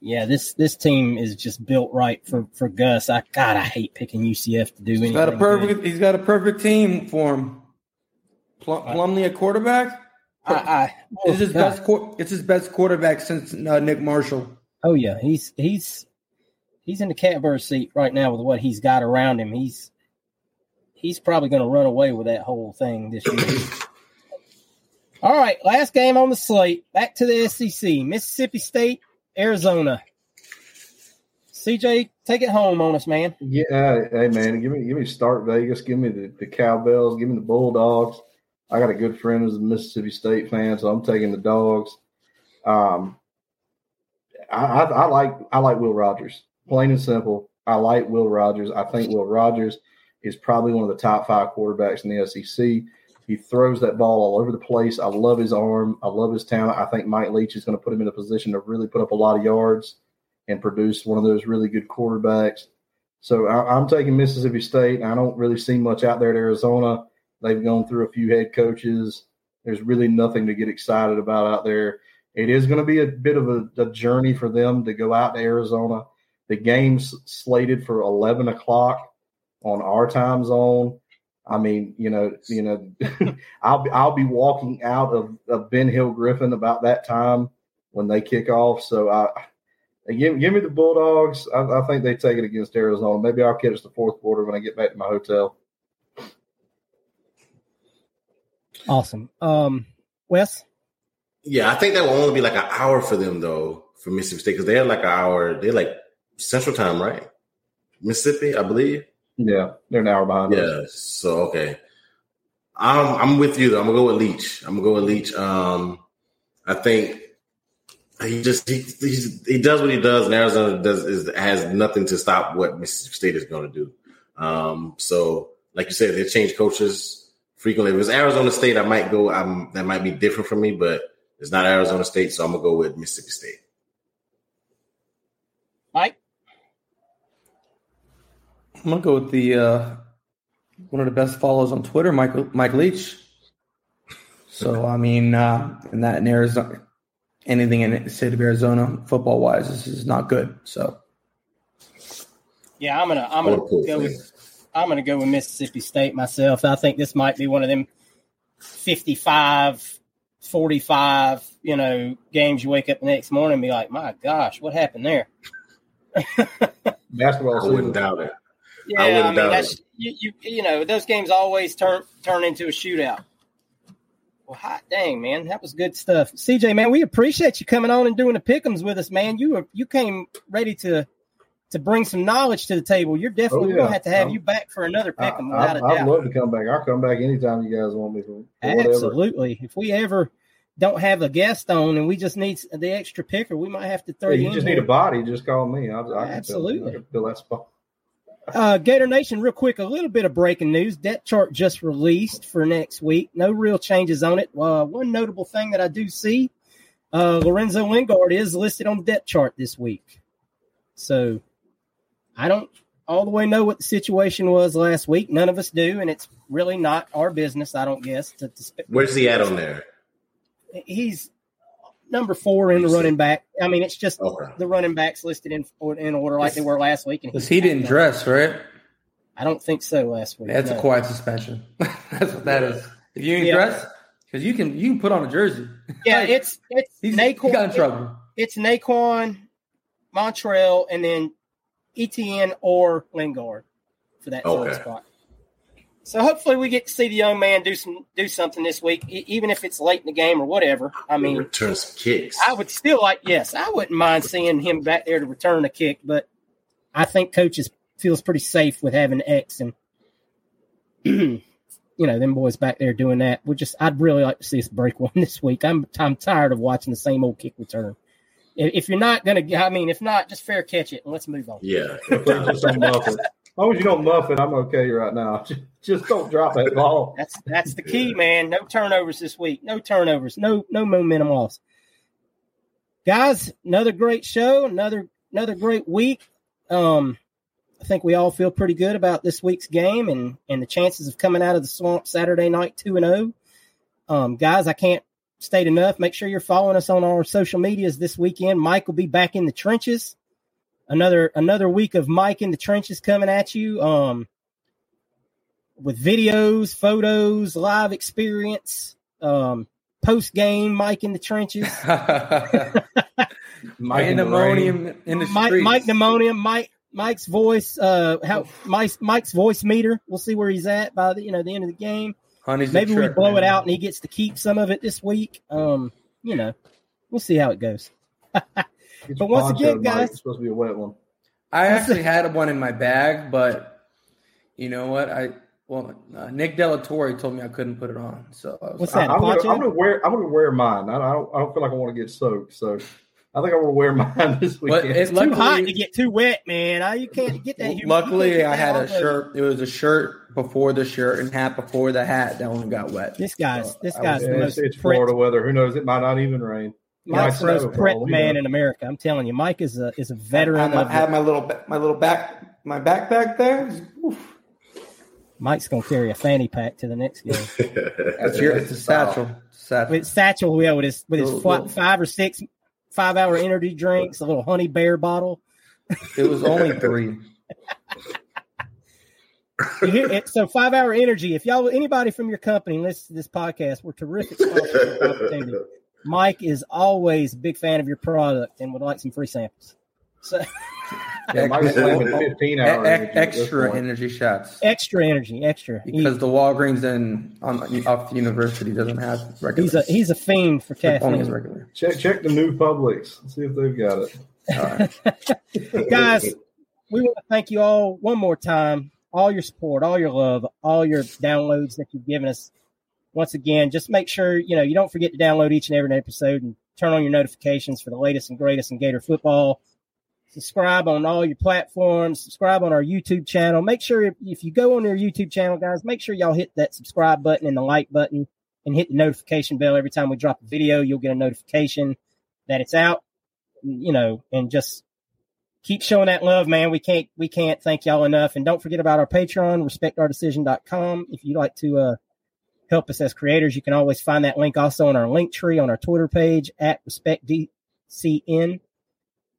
Yeah, this this team is just built right for for Gus. I God, I hate picking UCF to do anything. He's got a perfect. good. He's got a perfect team for him. Plum, Plumlee, a quarterback. I, I, It's his oh, God. best. quar- It's his best quarterback since uh, Nick Marshall. Oh yeah, he's he's he's in the catbird seat right now with what he's got around him. He's he's probably going to run away with that whole thing this year. All right, last game on the slate. Back to the SEC. Mississippi State, Arizona. CJ, take it home on us, man. Yeah, hey man, give me give me StarkVegas, give me the, the cowbells, give me the bulldogs. I got a good friend who's a Mississippi State fan, so I'm taking the dogs. Um, I, I, I like I like Will Rogers, plain and simple. I like Will Rogers. I think Will Rogers is probably one of the top five quarterbacks in the SEC. He throws that ball all over the place. I love his arm. I love his talent. I think Mike Leach is going to put him in a position to really put up a lot of yards and produce one of those really good quarterbacks. So I, I'm taking Mississippi State. I don't really see much out there at Arizona. They've gone through a few head coaches. There's really nothing to get excited about out there. It is going to be a bit of a, a journey for them to go out to Arizona. The game's slated for 11 o'clock on our time zone. I mean, you know, you know, I'll be I'll be walking out of, of Ben Hill Griffin about that time when they kick off. So I give give me the Bulldogs. I, I think they take it against Arizona. Maybe I'll catch the fourth quarter when I get back to my hotel. Awesome. Um, Wes, Yeah, I think that will only be like an hour for them though for Mississippi State because they're like an hour. They're like Central Time, right? Mississippi, I believe. Yeah, they're an hour behind us. Yeah. So okay, I'm I'm with you. Though. I'm gonna go with Leach. I'm gonna go with Leach. Um, I think he just he he's, he does what he does, and Arizona does is has nothing to stop what Mississippi State is going to do. Um, so like you said, they change coaches frequently. If it's Arizona State, I might go. Um, that might be different for me, but it's not Arizona State, so I'm gonna go with Mississippi State. Mike. I'm gonna go with the uh, one of the best follows on Twitter, Mike Mike Leach. So I mean, uh, in that in Arizona, anything in the state of Arizona, football wise, this is not good. So Yeah, I'm gonna I'm gonna What a cool go thing. with I'm gonna go with Mississippi State myself. I think this might be one of them 55, 45, you know, games you wake up the next morning and be like, my gosh, what happened there? Basketball I wouldn't doubt it. Yeah, I I, wouldn't mean doubt that's you, you you know those games always turn turn into a shootout. Well, hot dang, man, that was good stuff. CJ, man, we appreciate you coming on and doing the pickums with us, man. You were you came ready to to bring some knowledge to the table. You're definitely Oh, we're gonna have to have Um, you back for another pickum. I, pick'em without a I, I'd love to come back. I'll come back anytime you guys want me for, for. Absolutely. If we ever don't have a guest on and we just need the extra picker, we might have to throw Yeah, you you just need a body. Just call me. I, I can fill- Absolutely. I can fill that spot. Uh, Gator Nation, real quick, a little bit of breaking news. Depth chart just released for next week. No real changes on it. Uh, one notable thing that I do see, uh, Lorenzo Lingard is listed on the depth chart this week. So I don't all the way know what the situation was last week. None of us do, and it's really not our business, I don't guess. To, to Where's he at on there? he's number four in the running back. I mean, it's just Okay. the running backs listed in in order like they were last week. Because he didn't dress right, I don't think so last week. that's no. a quiet suspension. that's what that is. If you didn't Yeah. dress, because you can you can put on a jersey. Yeah, Like, it's it's he's, Nay'Quan. he got in trouble. It's Nay'Quan, Montrell, and then Etienne or Lingard for that Okay. spot. So hopefully we get to see the young man do some do something this week, e- even if it's late in the game or whatever. I mean, return some kicks. I would still like yes, I wouldn't mind seeing him back there to return a kick, but I think coaches feels pretty safe with having X and you know them boys back there doing that. We just I'd really like to see us break one this week. I'm I'm tired of watching the same old kick return. If if you're not gonna, I mean, if not, just fair catch it and let's move on. yeah. just don't muff it. As long as you don't muff it, I'm okay right now. Just, just don't drop that ball. That's that's the key, man. No turnovers this week. No turnovers. No no momentum loss. Guys, another great show. Another another great week. Um, I think we all feel pretty good about this week's game and and the chances of coming out of the swamp Saturday night two and zero. Um, guys, I can't state enough. Make sure you're following us on our social medias this weekend. Mike will be back in the trenches. Another another week of Mike in the trenches coming at you. Um, with videos, photos, live experience, um, post game Mike in the trenches. Mike in the in the Mike, streets. Mike pneumonia, Mike Mike's voice, uh, how Mike's Mike's voice meter. We'll see where he's at by the you know the end of the game. Honey's the Maybe we trick, blow it out and he gets to keep some of it this week. Um, you know, we'll see how it goes. Get But once again, guys- it's supposed to be a wet one. I actually had one in my bag, but you know what? I well, uh, Nick Delatorre told me I couldn't put it on. So I was, what's that? I, am gonna. I'm gonna wear. I'm gonna wear mine. I, I don't. I don't feel like I want to get soaked. So I think I will wear mine this But weekend. it's Too luckily, hot to get too wet, man. I, you can't get that. you- you luckily I had a shirt. It was a shirt before the shirt and hat before the hat that only got wet. This guy's this guy's was- the Yeah, most it's, it's Florida weather. Who knows? It might not even rain. Mike's the might most snow for pricked all we man in America. I'm telling you, Mike is a is a I veteran had my. I have my little my little back my backpack there. Oof. Mike's gonna carry a fanny pack to the next game. That's your, it's a satchel. Satchel. with Satchel, yeah, with his with his Little- fi- little- five or six five hour energy drinks, a little honey bear bottle. It was only three. Hear it? So five hour energy. If y'all anybody from your company listens to this podcast, we're terrific sponsorship opportunity. Mike is always a big fan of your product and would like some free samples. So Yeah, Mike's slamming 15 E- hour e- energy extra energy shots extra energy, extra. He- because the Walgreens in on off the university doesn't have regular. he's a he's a fiend for only is regular. Check check the new Publix. See if they've got it. All right. Guys, we want to thank you all one more time. All your support, all your love, all your downloads that you've given us. Once again, just make sure you know you don't forget to download each and every episode and turn on your notifications for the latest and greatest in Gator football. Subscribe on all your platforms. Subscribe on our YouTube channel. Make sure if, if you go on your YouTube channel, guys, make sure y'all hit that subscribe button and the like button and hit the notification bell every time we drop a video. You'll get a notification that it's out. You know, and just keep showing that love, man. We can't we can't thank y'all enough. And don't forget about our Patreon, respectourdecision.com. If you'd like to uh, help us as creators, you can always find that link also on our link tree on our Twitter page at respectdcn.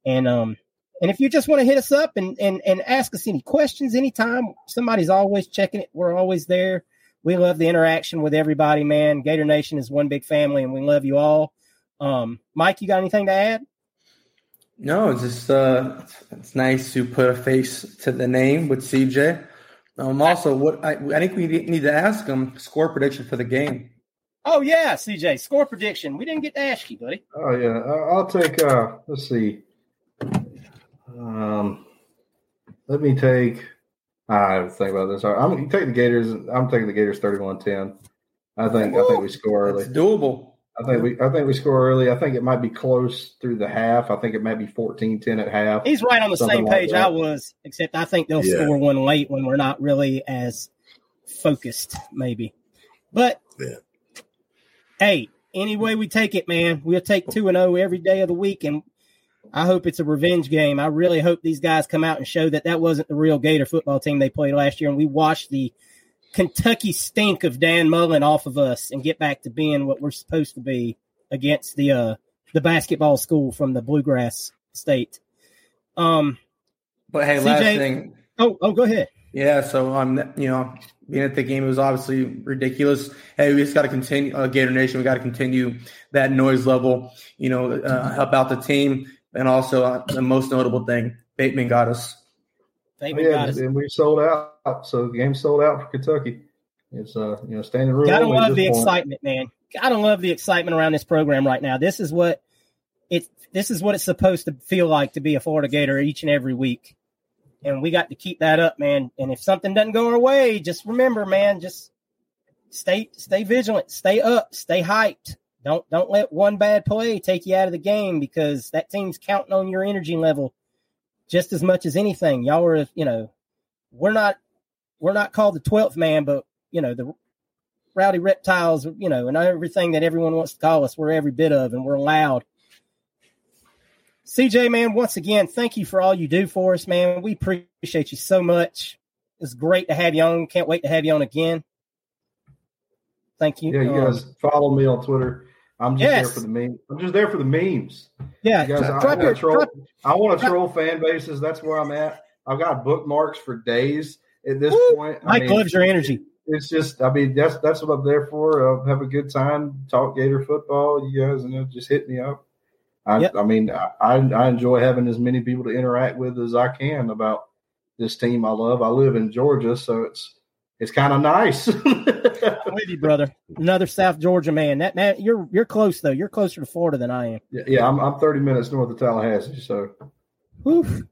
And um and if you just want to hit us up and, and and ask us any questions anytime, somebody's always checking it. We're always there. We love the interaction with everybody, man. Gator Nation is one big family and we love you all. Um, Mike, you got anything to add? No, it's just uh, it's nice to put a face to the name with CJ. Um, also, what I, I think we need to ask him score prediction for the game. Oh yeah, CJ, score prediction. We didn't get to ask you, buddy. Oh yeah, I- I'll take. uh Let's see. Um, let me take. I have to think about this. I'm you take the Gators. I'm taking the Gators 31-10. I think. I think we score early. It's doable. I think we. I think we score early. I think it might be close through the half. I think it might be 14-10 at half. He's right on the same page that. I was, except I think they'll Yeah. score one late when we're not really as focused, maybe. But Yeah. hey, any way we take it, man, we'll take two and zero every day of the week, and I hope it's a revenge game. I really hope these guys come out and show that that wasn't the real Gator football team they played last year, and we washed the Kentucky stink of Dan Mullen off of us and get back to being what we're supposed to be against the uh the basketball school from the bluegrass state. Um. But hey, CJ last thing, Oh. Oh. Go ahead. yeah. So um, you know, being at the game was obviously ridiculous. Hey, we just got to continue, uh, Gator Nation. We got to continue that noise level. You know, uh, help out the team, and also uh, the most notable thing, Bateman got us. Thank Oh, you, yeah, guys. and we sold out. So the game sold out for Kentucky. It's uh, you know, standing room. Gotta love the point. excitement, man. Gotta love the excitement around this program right now. This is what it. This is what it's supposed to feel like to be a Florida Gator each and every week, and we got to keep that up, man. And if something doesn't go our way, just remember, man, just stay stay vigilant, stay up, stay hyped. Don't don't let one bad play take you out of the game because that team's counting on your energy level just as much as anything. Y'all are, you know, we're not we're not called the twelfth man, but you know the rowdy reptiles, you know, and everything that everyone wants to call us, we're every bit of, and we're loud. CJ, man, once again, thank you for all you do for us, man. We appreciate you so much. It's great to have you on. Can't wait to have you on again. Thank you. Yeah, you Um, guys follow me on Twitter. I'm just Yes. there for the memes. I'm just there for the memes. yeah, You guys, I, want your, to troll. drop- I want to troll fan bases. That's where I'm at. I've got bookmarks for days at this Woo! point. I Mike mean, loves your energy. It's just, I mean, that's that's what I'm there for. Uh, have a good time, talk Gator football. You guys, and just hit me up. I, Yep. I mean, I, I enjoy having as many people to interact with as I can about this team I love. I live in Georgia, so it's it's kind of nice. With you, brother. Another South Georgia man. That man, you're you're close though. You're closer to Florida than I am. yeah, yeah, I'm, I'm 30 minutes north of Tallahassee, so Oof.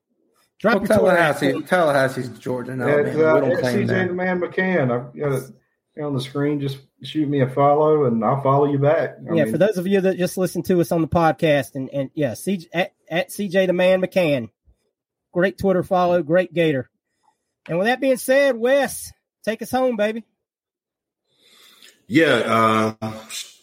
Drop Well, your Twitter Tallahassee, Tallahassee's Georgia now. It's, man. We uh, don't it's claim CJ that. the Man McCann. I've got it on the screen. Just shoot me a follow, and I'll follow you back. I yeah, mean, for those of you that just listen to us on the podcast, and and yeah, CJ, at, at CJ the Man McCann, great Twitter follow, great Gator. And with that being said, Wes, take us home, baby. Yeah. Uh,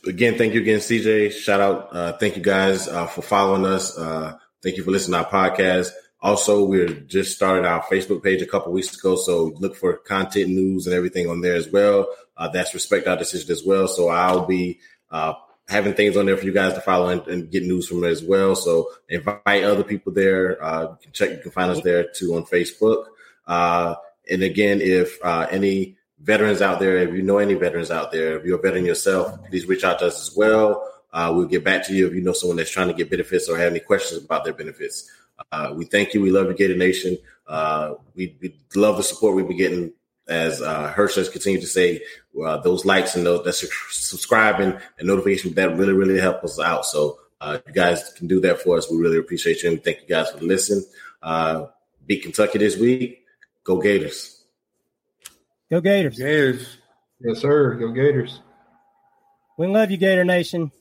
again, thank you again, CJ. Shout out. Uh, thank you guys uh, for following us. Uh, thank you for listening to our podcast. Also, we're just started our Facebook page a couple weeks ago, so look for content news and everything on there as well. Uh, that's respect our decision as well. So I'll be uh, having things on there for you guys to follow and, and get news from it as well. So invite other people there. Uh, you can check. You can find us there too on Facebook. Uh, and again, if uh, any veterans out there, if you know any veterans out there, if you're a veteran yourself, please reach out to us as well. Uh, we'll get back to you if you know someone that's trying to get benefits or have any questions about their benefits. Uh, we thank you. We love you, Gator Nation. Uh, we, we love the support we've been getting. As uh, Hirsch has continued to say, uh, those likes and those that su- subscribing and notification that really, really help us out. So uh, you guys can do that for us. We really appreciate you and thank you guys for listening. Uh, beat Kentucky this week. Go Gators. Go Gators. Gators. yes, sir. Go Gators. We love you, Gator Nation.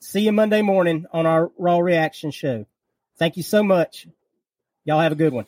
See you Monday morning on our Raw Reaction Show. Thank you so much. Y'all have a good one.